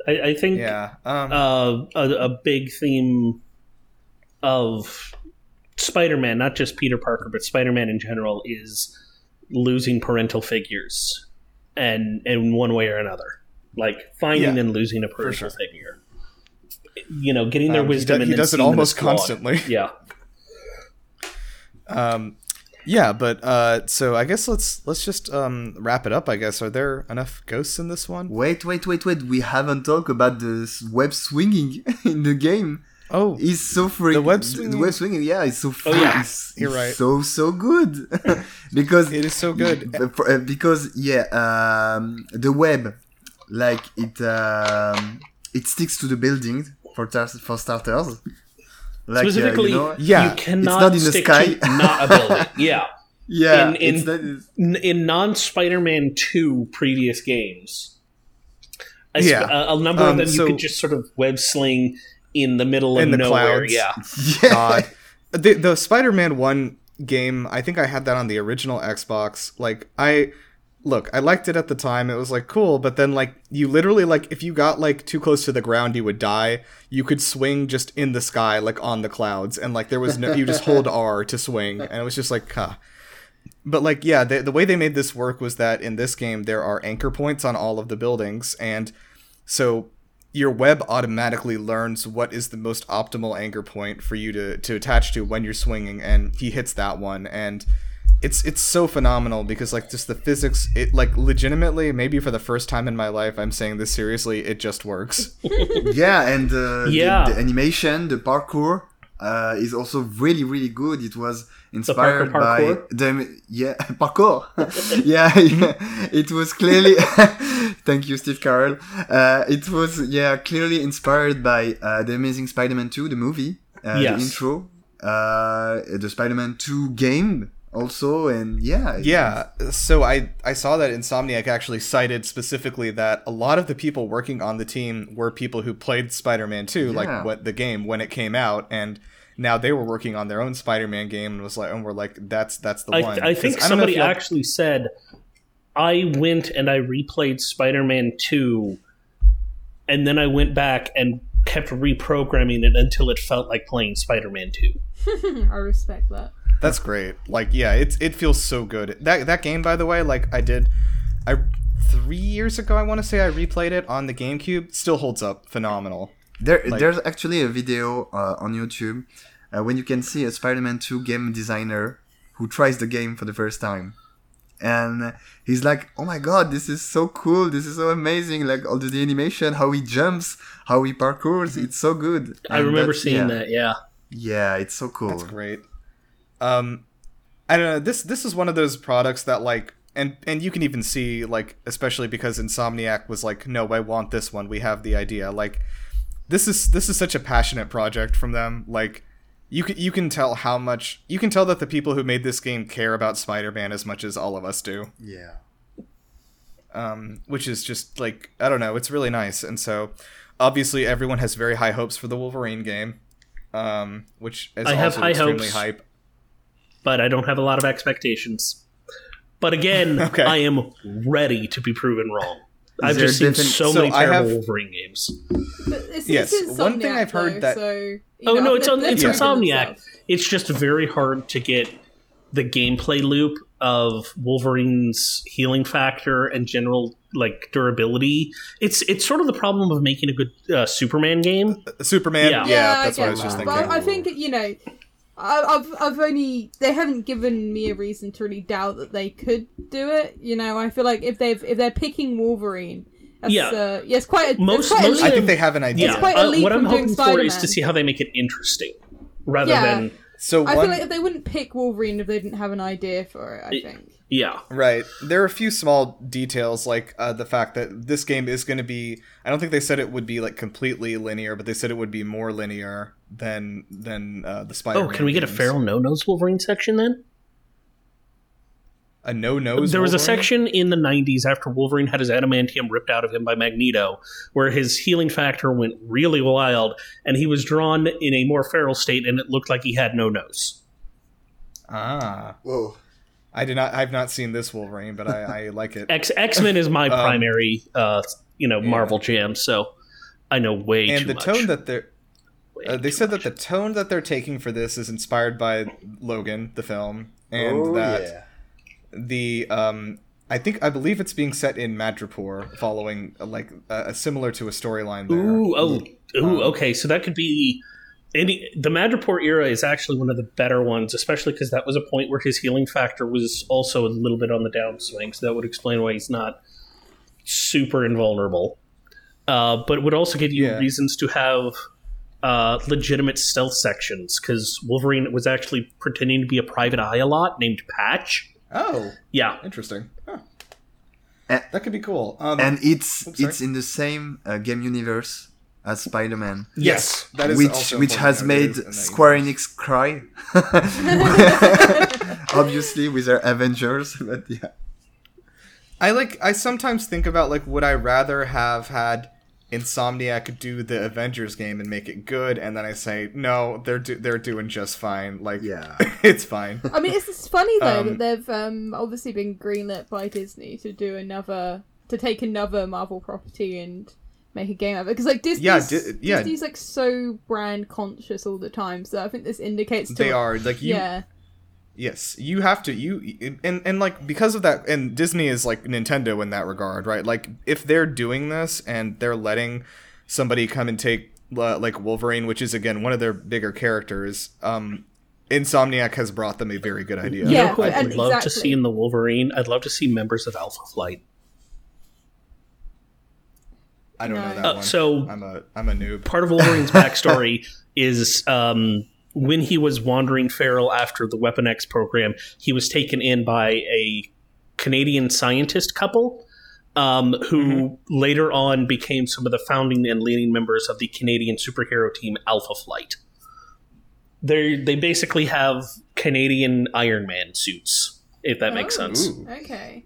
I, I think yeah. Um, uh, a, a big theme of Spider-Man, not just Peter Parker, but Spider-Man in general, is losing parental figures, and in one way or another, like finding Yeah, and losing a parental sure. figure. You know, getting their Um, he wisdom, do- and he does it almost constantly. Yeah, um, yeah, but uh, so I guess let's let's just um wrap it up. I guess are there enough ghosts in this one? Wait, wait, wait, wait. We haven't talked about the web swinging in the game. Oh, It's so freaking. The web The swinging- web swinging, yeah, it's so. Oh, yeah. it's, You're it's right. So so good, because it is so good. Uh, because yeah, um, the web, like it, um, it sticks to the building for tar- for starters. Like, uh, you specifically, know- Yeah, you cannot not in the stick sky. to not a building. Yeah. yeah, in- in- it's not, in non Spider-Man two previous games, I sp- Yeah. a, a number Um, of them so- you could just sort of web sling in the middle of In the nowhere. clouds. Yeah, yeah. God, the the Spider-Man one game. I think I had that on the original Xbox. Like I look, I liked it at the time. It was like cool, but then like you literally like if you got like too close to the ground, you would die. You could swing just in the sky, like on the clouds, and like there was no. you just hold R to swing, and it was just like, huh. But like, yeah, the the way they made this work was that in this game there are anchor points on all of the buildings, and so your web automatically learns what is the most optimal anchor point for you to, to attach to when you're swinging and he hits that one and it's it's so phenomenal because like just the physics it like legitimately maybe for the first time in my life i'm saying this seriously it just works yeah, and uh, Yeah. the, the animation, the parkour uh, is also really, really good. It was inspired Parker by the yeah parkour. yeah, yeah, it was clearly. thank you, Steve Carell Uh, it was yeah clearly inspired by uh, the Amazing Spider-Man 2, the movie, uh, Yes. the intro, uh, the Spider-Man 2 game also, and yeah, it- yeah so i i saw that insomniac actually cited specifically that a lot of the people working on the team were people who played spider-man 2 Yeah. like what the game when it came out and now they were working on their own spider-man game and was like and we're like that's that's the I, one I think 'Cause don't know if somebody y'all- actually said I went and I replayed Spider-Man two, and then I went back and kept reprogramming it until it felt like playing Spider-Man two. I respect that. That's great. Like, yeah, it's it feels so good. That that game, by the way, like I did, I three years ago, I want to say I replayed it on the GameCube. Still holds up, phenomenal. There, Like- there's actually a video uh, on YouTube uh, when you can see a Spider-Man 2 game designer who tries the game for the first time. And he's like, oh my god, this is so cool, this is so amazing, like all the, the animation, how he jumps, how he parkours, it's so good. I And remember that's- seeing yeah. that. Yeah. Yeah, it's so cool. That's great. Um, I don't know. This this is one of those products that like, and and you can even see like, especially because Insomniac was like, no, I want this one. We have the idea. Like, this is this is such a passionate project from them. Like, you can you can tell how much you can tell that the people who made this game care about Spider-Man as much as all of us do. Yeah. um, which is just like I don't know, it's really nice. And so obviously everyone has very high hopes for the Wolverine game, um, which is I have also high extremely hopes. hype. But I don't have a lot of expectations. But again, Okay. I am ready to be proven wrong. I've just seen so, So many terrible have- Wolverine games. But it's, Yes, it's one thing I've heard though, that- So, Oh know, no, it's on, it's proving Insomniac. It's just very hard to get the gameplay loop of Wolverine's healing factor and general like durability. It's it's sort of the problem of making a good uh, Superman game. Superman, Yeah. yeah, that's I what I get was just that. thinking. But I think you know, I, I've I've only they haven't given me a reason to really doubt that they could do it. You know, I feel like if they've if they're picking Wolverine, that's, Yeah. uh, yeah, it's quite a, Most- it's quite a most I think they have an idea. Yeah, quite a uh, what I'm from doing hoping for is to see how they make it interesting, rather Yeah. than So I one, feel like if they wouldn't pick Wolverine if they didn't have an idea for it. I It- think. Yeah. Right. There are a few small details, like uh, the fact that this game is going to be. I don't think they said it would be like completely linear, but they said it would be more linear than than uh, the Spider. Oh, can we get a feral no nose Wolverine section then? A no nose. there was a section in the 90s after Wolverine had his adamantium ripped out of him by Magneto, where his healing factor went really wild, and he was drawn in a more feral state, and it looked like he had no nose. Ah, Whoa. I did not. I've not seen this Wolverine, but I, I like it. X X Men is my Um, primary, uh, you know, yeah. Marvel jam, so I know way and too the much. tone that they're. Uh, they said much. that the tone that they're taking for this is inspired by Logan, the film, and oh, that yeah. the um I think I believe it's being set in Madripoor, following uh, like uh, similar to a storyline there. Ooh, oh, ooh, Um, okay. So that could be any. The Madripoor era is actually one of the better ones, especially because that was a point where his healing factor was also a little bit on the downswing. So that would explain why he's not super invulnerable. Uh, but it would also give you Yeah. reasons to have uh, legitimate stealth sections because Wolverine was actually pretending to be a private eye a lot named Patch. Oh, Yeah, interesting. Huh. Eh. that could be cool. Um, and it's Oops, it's in the same uh, game universe as Spider-Man, yes, that is which also which has made it is in Square. Enix cry. Obviously, with their Avengers, but yeah. I like. I sometimes think about like, would I rather have had Insomniac do the Avengers game and make it good, and then I say no, they're do- they're doing just fine. Like, Yeah. it's fine. I mean, it's, it's funny though Um, that they've um, obviously been greenlit by Disney to do another, to take another Marvel property and make a game of it. Because like Disney's, Yeah, Di- yeah. Disney's like so brand conscious all the time. So I think this indicates to They are like you. yeah, Yes, you have to you and and like because of that and Disney is like Nintendo in that regard, right? Like if they're doing this and they're letting somebody come and take uh, like Wolverine, which is again one of their bigger characters, um Insomniac has brought them a very good idea. you Yeah, know I and would love to see in the Wolverine? I'd love to see members of Alpha Flight. I don't know that Uh, one. so I'm a I'm a noob. part of Wolverine's backstory is um, when he was wandering feral after the Weapon X program, he was taken in by a Canadian scientist couple um, who Mm-hmm. later on became some of the founding and leading members of the Canadian superhero team Alpha Flight. They they basically have Canadian Iron Man suits, if that makes Oh. sense. Ooh, okay.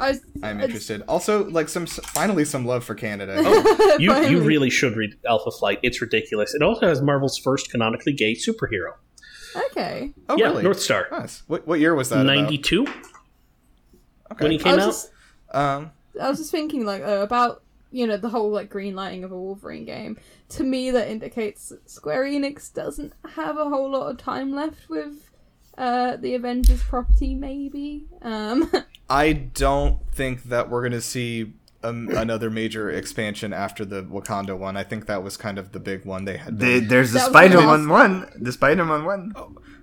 I was, I'm it's- interested. Also, like some finally some love for Canada. Oh, You, you really should read Alpha Flight. It's ridiculous. It also has Marvel's first canonically gay superhero. okay. Oh, yeah, really? North Star. Nice. What, what year was that? 92 Okay. when he came was out. just, Um, I was just thinking like uh, about you know the whole like green lighting of a Wolverine game. To me, that indicates that Square Enix doesn't have a whole lot of time left with uh, the Avengers property. Maybe. Um, I don't think that we're going to see um, another major expansion after the Wakanda one. I think that was kind of the big one they had. They, been- there's the Spider-Man awesome. one. The Spider-Man one.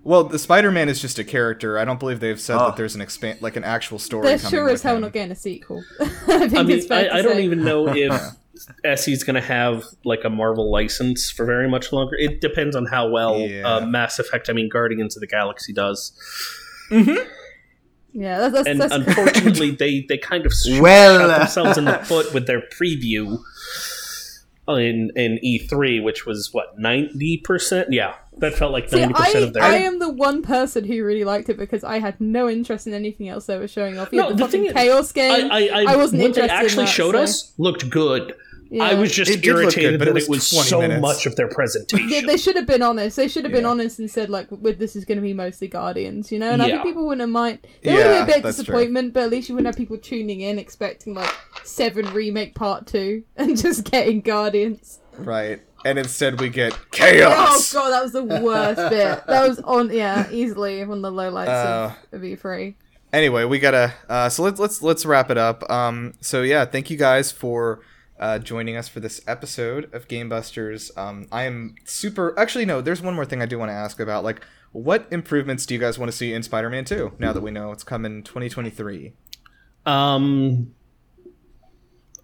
well, the Spider-Man is just a character. I don't believe they've said Oh. that there's an expand like an actual story. they're coming sure with as hell not getting a sequel. I think I mean, it's I, I don't even know if SE's going to have like a Marvel license for very much longer. It depends on how well Yeah. uh, Mass Effect, I mean Guardians of the Galaxy does. Yeah, that's, that's, And that's unfortunately, they they kind of shot Well, uh, themselves in the foot with their preview. in in E3, which was what ninety percent. Yeah, that felt like ninety percent of their. I am the one person who really liked it because I had no interest in anything else they were showing off. You No, had the, the thing fucking is, chaos game. I, I, I, I wasn't what they interested in actually that, showed so- us looked good. Yeah. I was just It irritated good, but that it was it was so minutes. much of their presentation. They, they should have been honest. They should have been Yeah. honest and said like, "With this is going to be mostly Guardians," you know. And I think people wouldn't have mind. There would Yeah, be a bit of true. disappointment, but at least you wouldn't have people tuning in expecting like Seven remake part two and just getting Guardians. Right. And instead we get chaos. Oh god, that was the worst bit. That was on yeah, easily one of the lowlights Uh, of, of E3. anyway, we gotta. Uh, so let's let's let's wrap it up. Um, so yeah, thank you guys for uh, joining us for this episode of Game Busters. Um, I am super. Actually, no. There's one more thing I do want to ask about. Like, what improvements do you guys want to see in Spider-Man 2 Now that we know it's coming 2023. Um,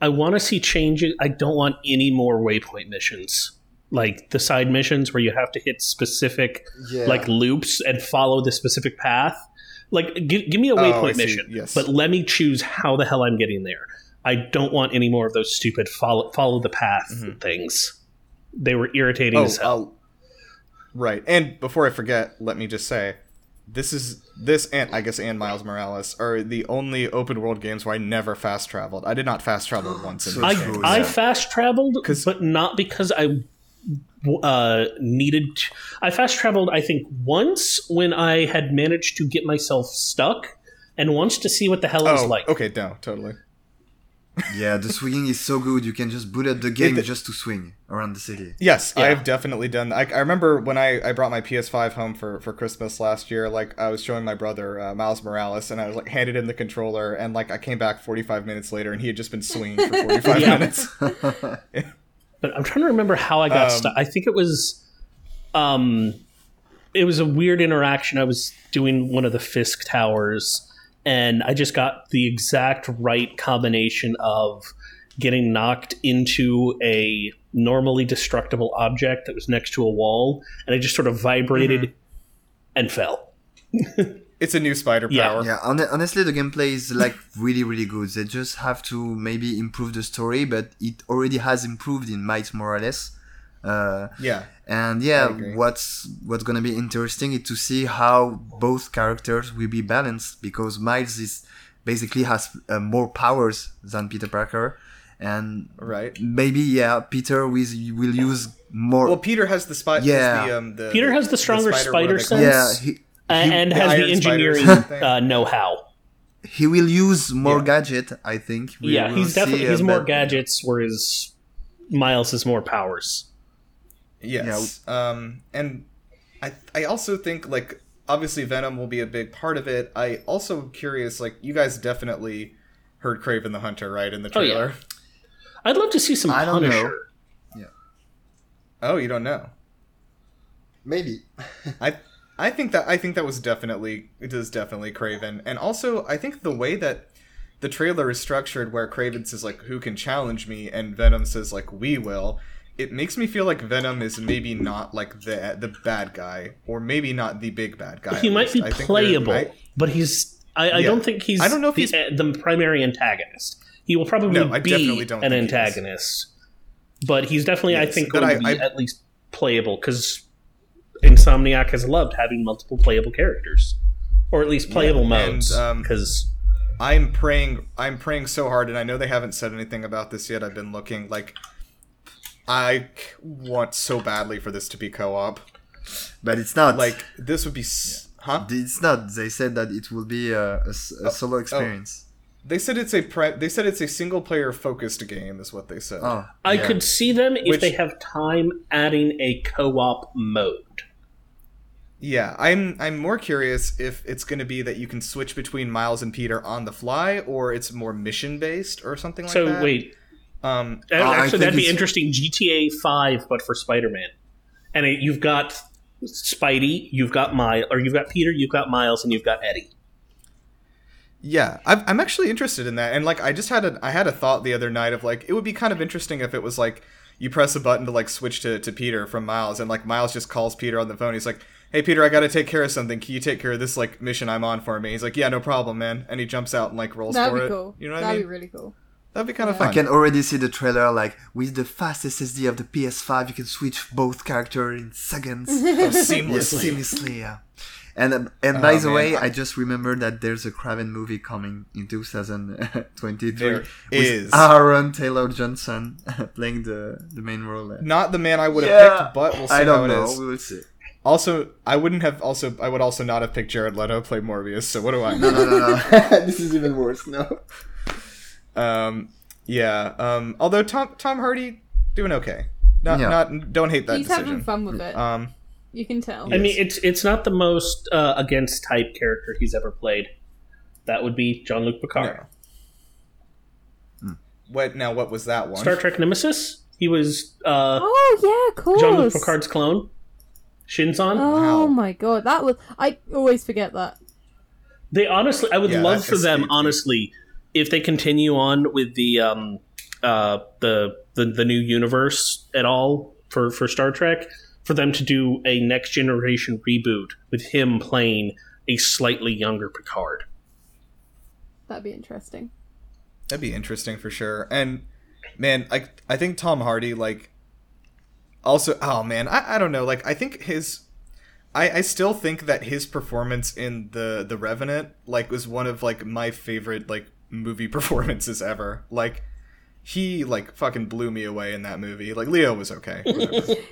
I want to see changes. I don't want any more waypoint missions, like the side missions where you have to hit specific Yeah. like loops and follow the specific path. Like, give, give me a Oh, waypoint see. mission, Yes. but let me choose how the hell I'm getting there. I don't want any more of those stupid follow follow the path Mhm. things. They were irritating Oh, as hell. I'll- right. And before I forget, let me just say, this is this and I guess and Miles Morales are the only open world games where I never fast traveled. I did not fast travel once in So I, games. true, I fast traveled, but not because I uh, needed. To. I fast traveled, I think, once when I had managed to get myself stuck, and once to see what the hell it was Oh, like. okay, no, totally. Yeah, the swinging is so good. You can just boot up the game It- just to swing around the city. Yes, Yeah. I've definitely done. I, I remember when I, I brought my PS5 home for, for Christmas last year, like, I was showing my brother uh, Miles Morales, and I was, like, handed him the controller, and, like, I came back 45 minutes later, and he had just been swinging for 45 minutes. but I'm trying to remember how I got Um, stuck. I think it was, um, it was a weird interaction. I was doing one of the Fisk towers, and I just got the exact right combination of getting knocked into a normally destructible object that was next to a wall, and I just sort of vibrated Mm-hmm. and fell. It's a new spider Yeah. power. Yeah, hon- honestly, the gameplay is like really, really good. They just have to maybe improve the story, but it already has improved in Miles Morales. Uh, Yeah. and yeah, what's what's gonna be interesting is to see how both characters will be balanced because Miles is basically has uh, more powers than Peter Parker, and Right. maybe yeah, Peter will will use more. Well, Peter has the spider. Yeah. The, um, the, Peter has the stronger spider what are they sense. yeah, he, A- and the has the engineering uh, know-how. he will use more Yeah. gadget. I think. We yeah, he's definitely he's more but- gadgets, whereas Miles has more powers. Yes. Um, and I I also think like obviously Venom will be a big part of it. I also am curious like you guys definitely heard Kraven the Hunter right in the Oh, yeah. trailer. I'd love to see some I don't know. Punisher. Oh, you don't know. Maybe. I I think that I think that was definitely it is definitely Kraven, and also I think the way that the trailer is structured, where Kraven says like "Who can challenge me?" and Venom says like "We will," it makes me feel like Venom is maybe not like the the bad guy, or maybe not the big bad guy. he might be I playable, might- but he's. I, I Yeah. don't think he's. I don't know if the, he's- the primary antagonist. He will probably No, be an he antagonist, but he's definitely, I think, going I- to be at least playable because Insomniac has loved having multiple playable characters, or at least playable and, modes. um, Because I'm praying. I'm praying so hard, and I know they haven't said anything about this yet. I've been looking. Like, I want so badly for this to be co-op. but it's not Like, this would be, s huh? It's not. They said that it will be a, a s- a oh, solo oh. experience. They said it's a pre- they said it's a single player focused game is what they said. Oh, I yeah. could see them if Which- they have time adding a co-op mode. Yeah, I'm I'm more curious if it's going to be that you can switch between Miles and Peter on the fly or it's more mission based or something like so that. So wait, Um Uh, Actually, that'd be interesting. GTA Five, but for Spider-Man, and it, you've got Spidey, you've got Miles, or you've got Peter, you've got Miles, and you've got Eddie. yeah, I'm I'm actually interested in that. And like I just had a I had a thought the other night of like it would be kind of interesting if it was like you press a button to like switch to, to Peter from Miles and like Miles just calls Peter on the phone. He's like, "Hey Peter, I got to take care of something. Can you take care of this like mission I'm on for me?" He's like, "Yeah, no problem, man." And he jumps out and like rolls That'd for be it. cool. You know what That'd I be really cool. That'd be kind of Yeah. fun. I can already see the trailer like with the fast SSD of the PS5, you can switch both character in seconds. Oh, Yes, seamlessly. seamlessly, yeah. And um, and by Oh, the man. way, I just remembered that there's a Kraven movie coming in 2023 There with is. Aaron Taylor Johnson playing the the main role. Not the man I would have Yeah. picked, but we'll see I don't how it know. is. We will see. Also, I wouldn't have also I would also not have picked Jared Leto play Morbius. So what do I know? No, no, no. this is even worse. No. Um, yeah. Um, although Tom Tom Hardy doing okay. Not Yeah. not don't hate that He's decision. having fun with it. Um, you can tell. I mean, it's it's not the most uh, against type character he's ever played. That would be Jean-Luc Picard. no. What now? What was that one? Star Trek Nemesis. He was uh, oh yeah, of course. Jean-Luc Picard's clone. Shinzon. Oh Wow. my god, that was I always forget that. They honestly, I would Yeah, love for them, escaped honestly, if they continue on with the um, uh, the, the the new universe at all for for Star Trek, for them to do a next generation reboot with him playing a slightly younger Picard. That'd be interesting. That'd be interesting for sure. And man, like I think Tom Hardy, like also oh man, I, I don't know, like I think his I, I still think that his performance in the the Revenant like was one of like my favorite like movie performances ever. Like he like fucking blew me away in that movie. Like Leo was okay.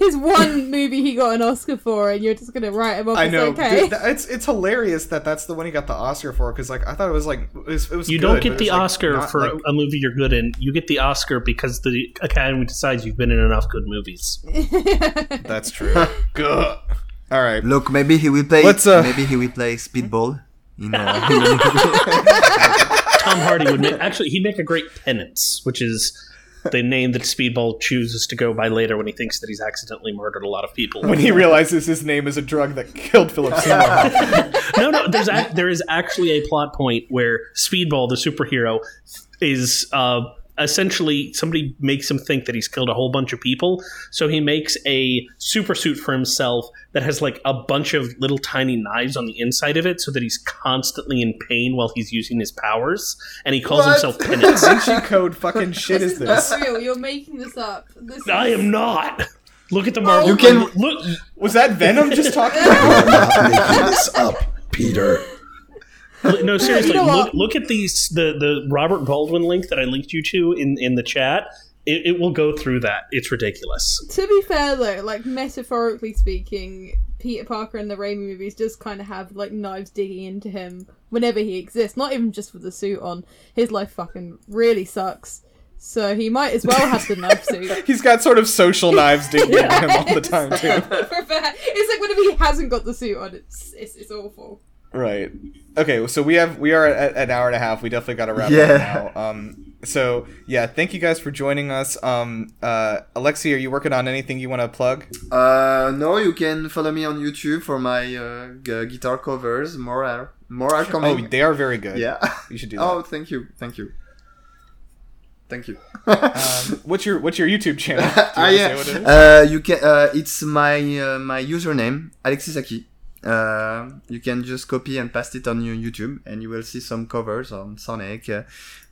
His one movie he got an Oscar for, and you're just gonna write him off I know. okay. dude, th- it's it's hilarious that that's the one he got the Oscar for because like I thought it was like it was, it was You good, don't get the was, like, Oscar not, for like- a movie you're good in. You get the Oscar because the Academy decides you've been in enough good movies. That's true. Good. All right. Look, maybe he will play. Uh, maybe he will play Speedball. You know. Tom Hardy would make actually he'd make a great penance, which is the name that Speedball chooses to go by later when he thinks that he's accidentally murdered a lot of people. When he realizes his name is a drug that killed Philip Seymour. no, no, there's ac there is actually a plot point where Speedball, the superhero, is uh, essentially somebody makes him think that he's killed a whole bunch of people, so he makes a super suit for himself that has like a bunch of little tiny knives on the inside of it, so that he's constantly in pain while he's using his powers, and he calls What? himself Penance. Vinci Code fucking shit is this? not real. You're making this up. This is... I am not. Look at the Marvel. You can- look. Was that Venom just talking? Not making this up, Peter. No, seriously. You know look, uh, look at these the the Robert Baldwin link that I linked you to in in the chat. It, it will go through that. It's ridiculous. To be fair though, like metaphorically speaking, Peter Parker in the Raimi movies just kind of have like knives digging into him whenever he exists. Not even just with the suit on. His life fucking really sucks. So he might as well have the knife suit. He's got sort of social knives digging into him all the time too. it's like whenever he hasn't got the suit on, it's it's, it's awful. Right. Okay. So we have we are at an hour and a half. We definitely got to wrap Yeah. up now. Um. So yeah, thank you guys for joining us. Um. Uh. Alexi, are you working on anything you want to plug? Uh, no, you can follow me on YouTube for my uh, g- guitar covers. More are more are Oh, they are very good. yeah. You should do that. Oh, thank you, thank you, thank you. Um, what's your What's your YouTube channel? You Ah, wanna yeah. what it is? Uh, you can. Uh, it's my uh, my username, Alexisaki. Uh, you can just copy and paste it on your YouTube, and you will see some covers on Sonic, uh,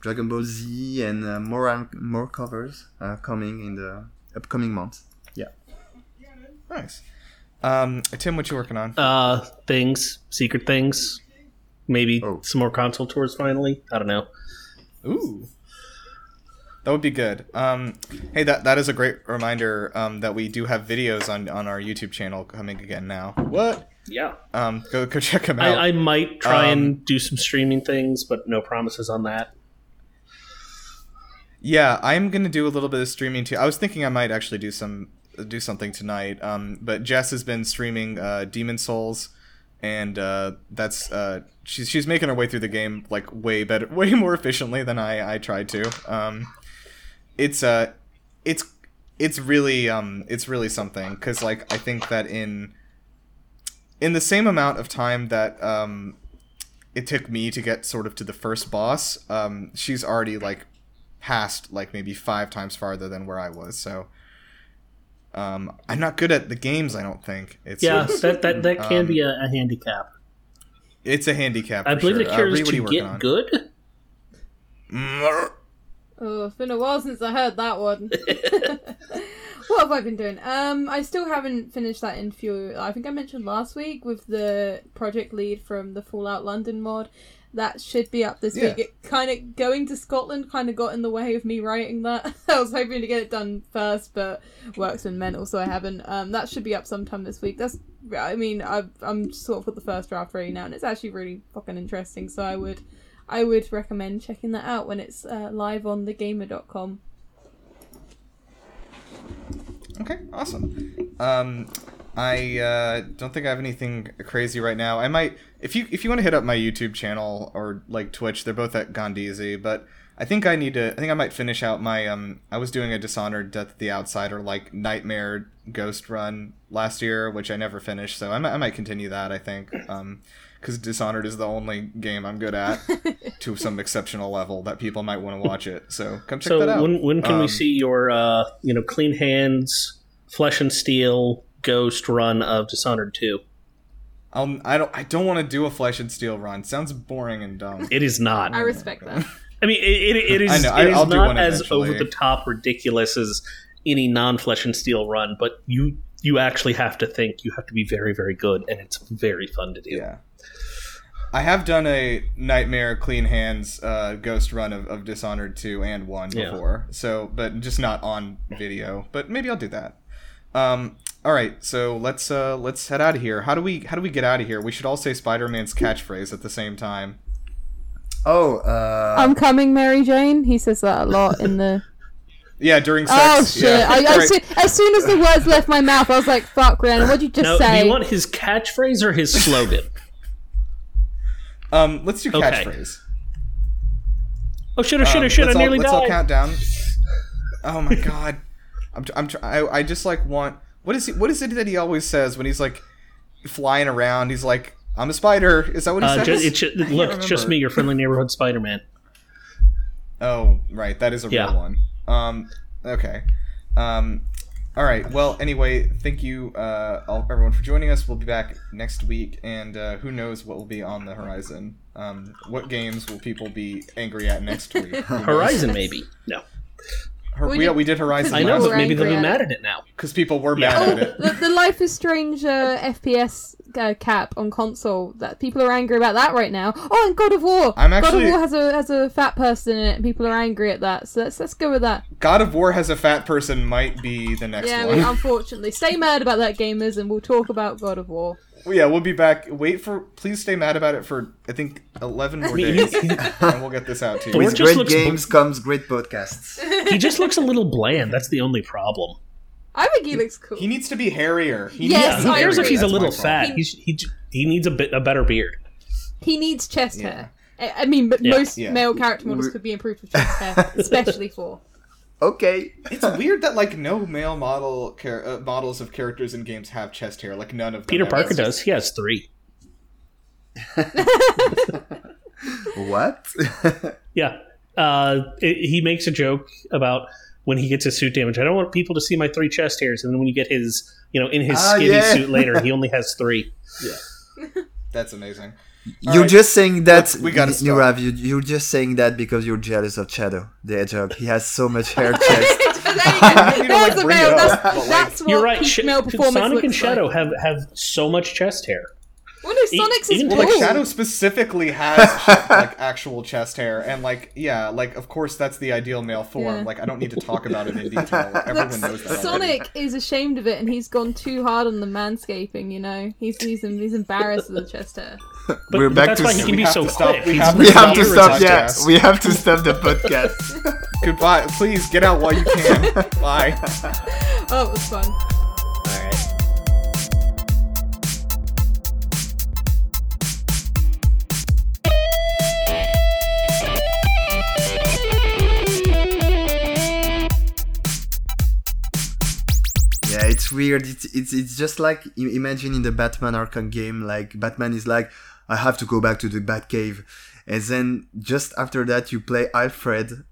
Dragon Ball Z, and uh, more and more covers uh, coming in the upcoming months. Yeah. Nice. Um. Tim, what you working on? Uh, things, secret things, maybe Oh. some more console tours. Finally, I don't know. Ooh. That would be good. Um, hey, that that is a great reminder um, that we do have videos on, on our YouTube channel coming again now. What? Yeah, Um, go go check them out. I, I might try Um, and do some streaming things, but no promises on that. Yeah, I'm gonna do a little bit of streaming too. I was thinking I might actually do some do something tonight. Um, but Jess has been streaming uh, Demon's Souls, and uh, that's uh, she's she's making her way through the game like way better, way more efficiently than I I tried to. Um, it's uh, it's it's really um, it's really something because like I think that in in the same amount of time that um, it took me to get sort of to the first boss, um, she's already like past like maybe five times farther than where I was. So um, I'm not good at the games. I don't think it's Yeah, it's, that that, that can Um, be a, a handicap. it's a handicap. I believe sure. the Uh, cure Ree, is what are you to get on? good. Oh, it's been a while since I heard that one. what have I been doing? Um, I still haven't finished that interview. I think I mentioned last week with the project lead from the Fallout London mod. That should be up this Yeah. week. It kind of going to Scotland kind of got in the way of me writing that. I was hoping to get it done first, but work's been mental, so I haven't. Um, that should be up sometime this week. That's, I mean, I've, I'm sort of got the first draft ready now, and it's actually really fucking interesting. So I would, I would recommend checking that out when it's uh, live on thegamer.com. Okay, awesome. Um, I uh, don't think I have anything crazy right now. I might, if you if you want to hit up my YouTube channel or like Twitch, they're both at Gondeezy. But I think I need to. I think I might finish out my. Um, I was doing a Dishonored Death of the Outsider like Nightmare Ghost run last year, which I never finished. So I might, I might continue that. I think. Um, because Dishonored is the only game I'm good at to some exceptional level that people might want to watch it. So come check So that out. when when can we Um, see your uh, you know clean hands, flesh and steel ghost run of Dishonored two? I'll, I don't. I don't want to do a flesh and steel run. Sounds boring and dumb. It is not. I respect that. I mean, it, it, it is, I know, I- it is I'll not as over the top ridiculous as any non flesh and steel run, but you you actually have to think. You have to be very very good, and it's very fun to do. Yeah. I have done a Nightmare Clean Hands uh, ghost run of, of Dishonored 2 and 1 Yeah. before. So, but just not on video. But maybe I'll do that. Um, all right, so let's uh, let's head out of here. How do we how do we get out of here? We should all say Spider-Man's catchphrase at the same time. Oh, uh, I'm coming, Mary Jane. He says that a lot in the. Yeah, during sex. Oh shit! Yeah. I, All as, right. soon, as soon as the words left my mouth, I was like, "Fuck, Rhiannon, what'd you just Now, say?" do you want his catchphrase or his slogan? Um, let's do Okay. catchphrase. oh shit! Oh shit! Um, Oh shit! I let's all- nearly let's all died. count down. Oh my god, I'm tr- I'm tr- I, I just like want what is he what is it that he always says when he's like flying around? He's like, "I'm a spider." Is that what he Uh, says? just, it's ju- look, it's just remember. me, your friendly neighborhood Spider Man. Oh, right, that is a Yeah. real one. Um, okay. Um, all right. Well, anyway, thank you, uh, all, everyone, for joining us. We'll be back next week, and uh, who knows what will be on the horizon? Um, what games will people be angry at next week? Horizon, maybe. No, Hor- We we, did- we did Horizon. I know, People but maybe they'll be mad at it now. because people were Yeah. mad Oh, at it. the, the Life is Strange uh, FPS uh, cap on console. That people are angry about that right now. Oh, and God of War. I'm God of War has a has a fat person in it, and people are angry at that. So let's let's go with that. God of War has a fat person might be the next yeah, one. we, unfortunately, stay mad about that, gamers, and we'll talk about God of War. Well, yeah, we'll be back. Wait for. Please stay mad about it for I think eleven more days, and we'll get this out to you. With great looks games comes great podcasts. He just looks a little bland. That's the only problem. I think he looks cool. He needs to be hairier. He Yes, needs to Who cares if he's a That's my little fat? He- He's, he he needs a bit a better beard. He needs chest Yeah. hair. I, I mean, but Yeah. most Yeah. male character models could be improved with chest hair, especially for. Okay. It's weird that like no male model char- uh, models of characters in games have chest hair. Like none of them. Peter have Parker it. does. He has three. What? Yeah. Uh, it, he makes a joke about when he gets his suit damaged. I don't want people to see my three chest hairs. And then when you get his, you know, in his Ah, skinny yeah. suit later, he only has three. Yeah, That's amazing. you're right. just saying that, Let's- we gotta N- Nirav, you, you're just saying that because you're jealous of Shadow, the edge Hedgehog. He has so much hair chest. need to, like, That's a bring male. it That's, like- that's what You're right. peak Sh- male performance Sonic looks and Shadow like. have have so much chest hair. Well, no, Sonic's is Well, like. Shadow specifically has like actual chest hair, and like yeah, like of course that's the ideal male form. Yeah. Like I don't need to talk about it in detail. Everyone knows that. already. Sonic is ashamed of it, and he's gone too hard on the manscaping. You know, he's he's, he's embarrassed of the chest hair. But, We're but back that's to why he can we be have so to stop- quick. we have to we really have to Stop irritating. stop. Yeah, we have to stop the podcast. Goodbye. Please get out while you can. Bye. Oh, it was fun. It's weird. It's it's it's just like imagine in the Batman Arkham game, like Batman is like, I have to go back to the Batcave, and then just after that you play Alfred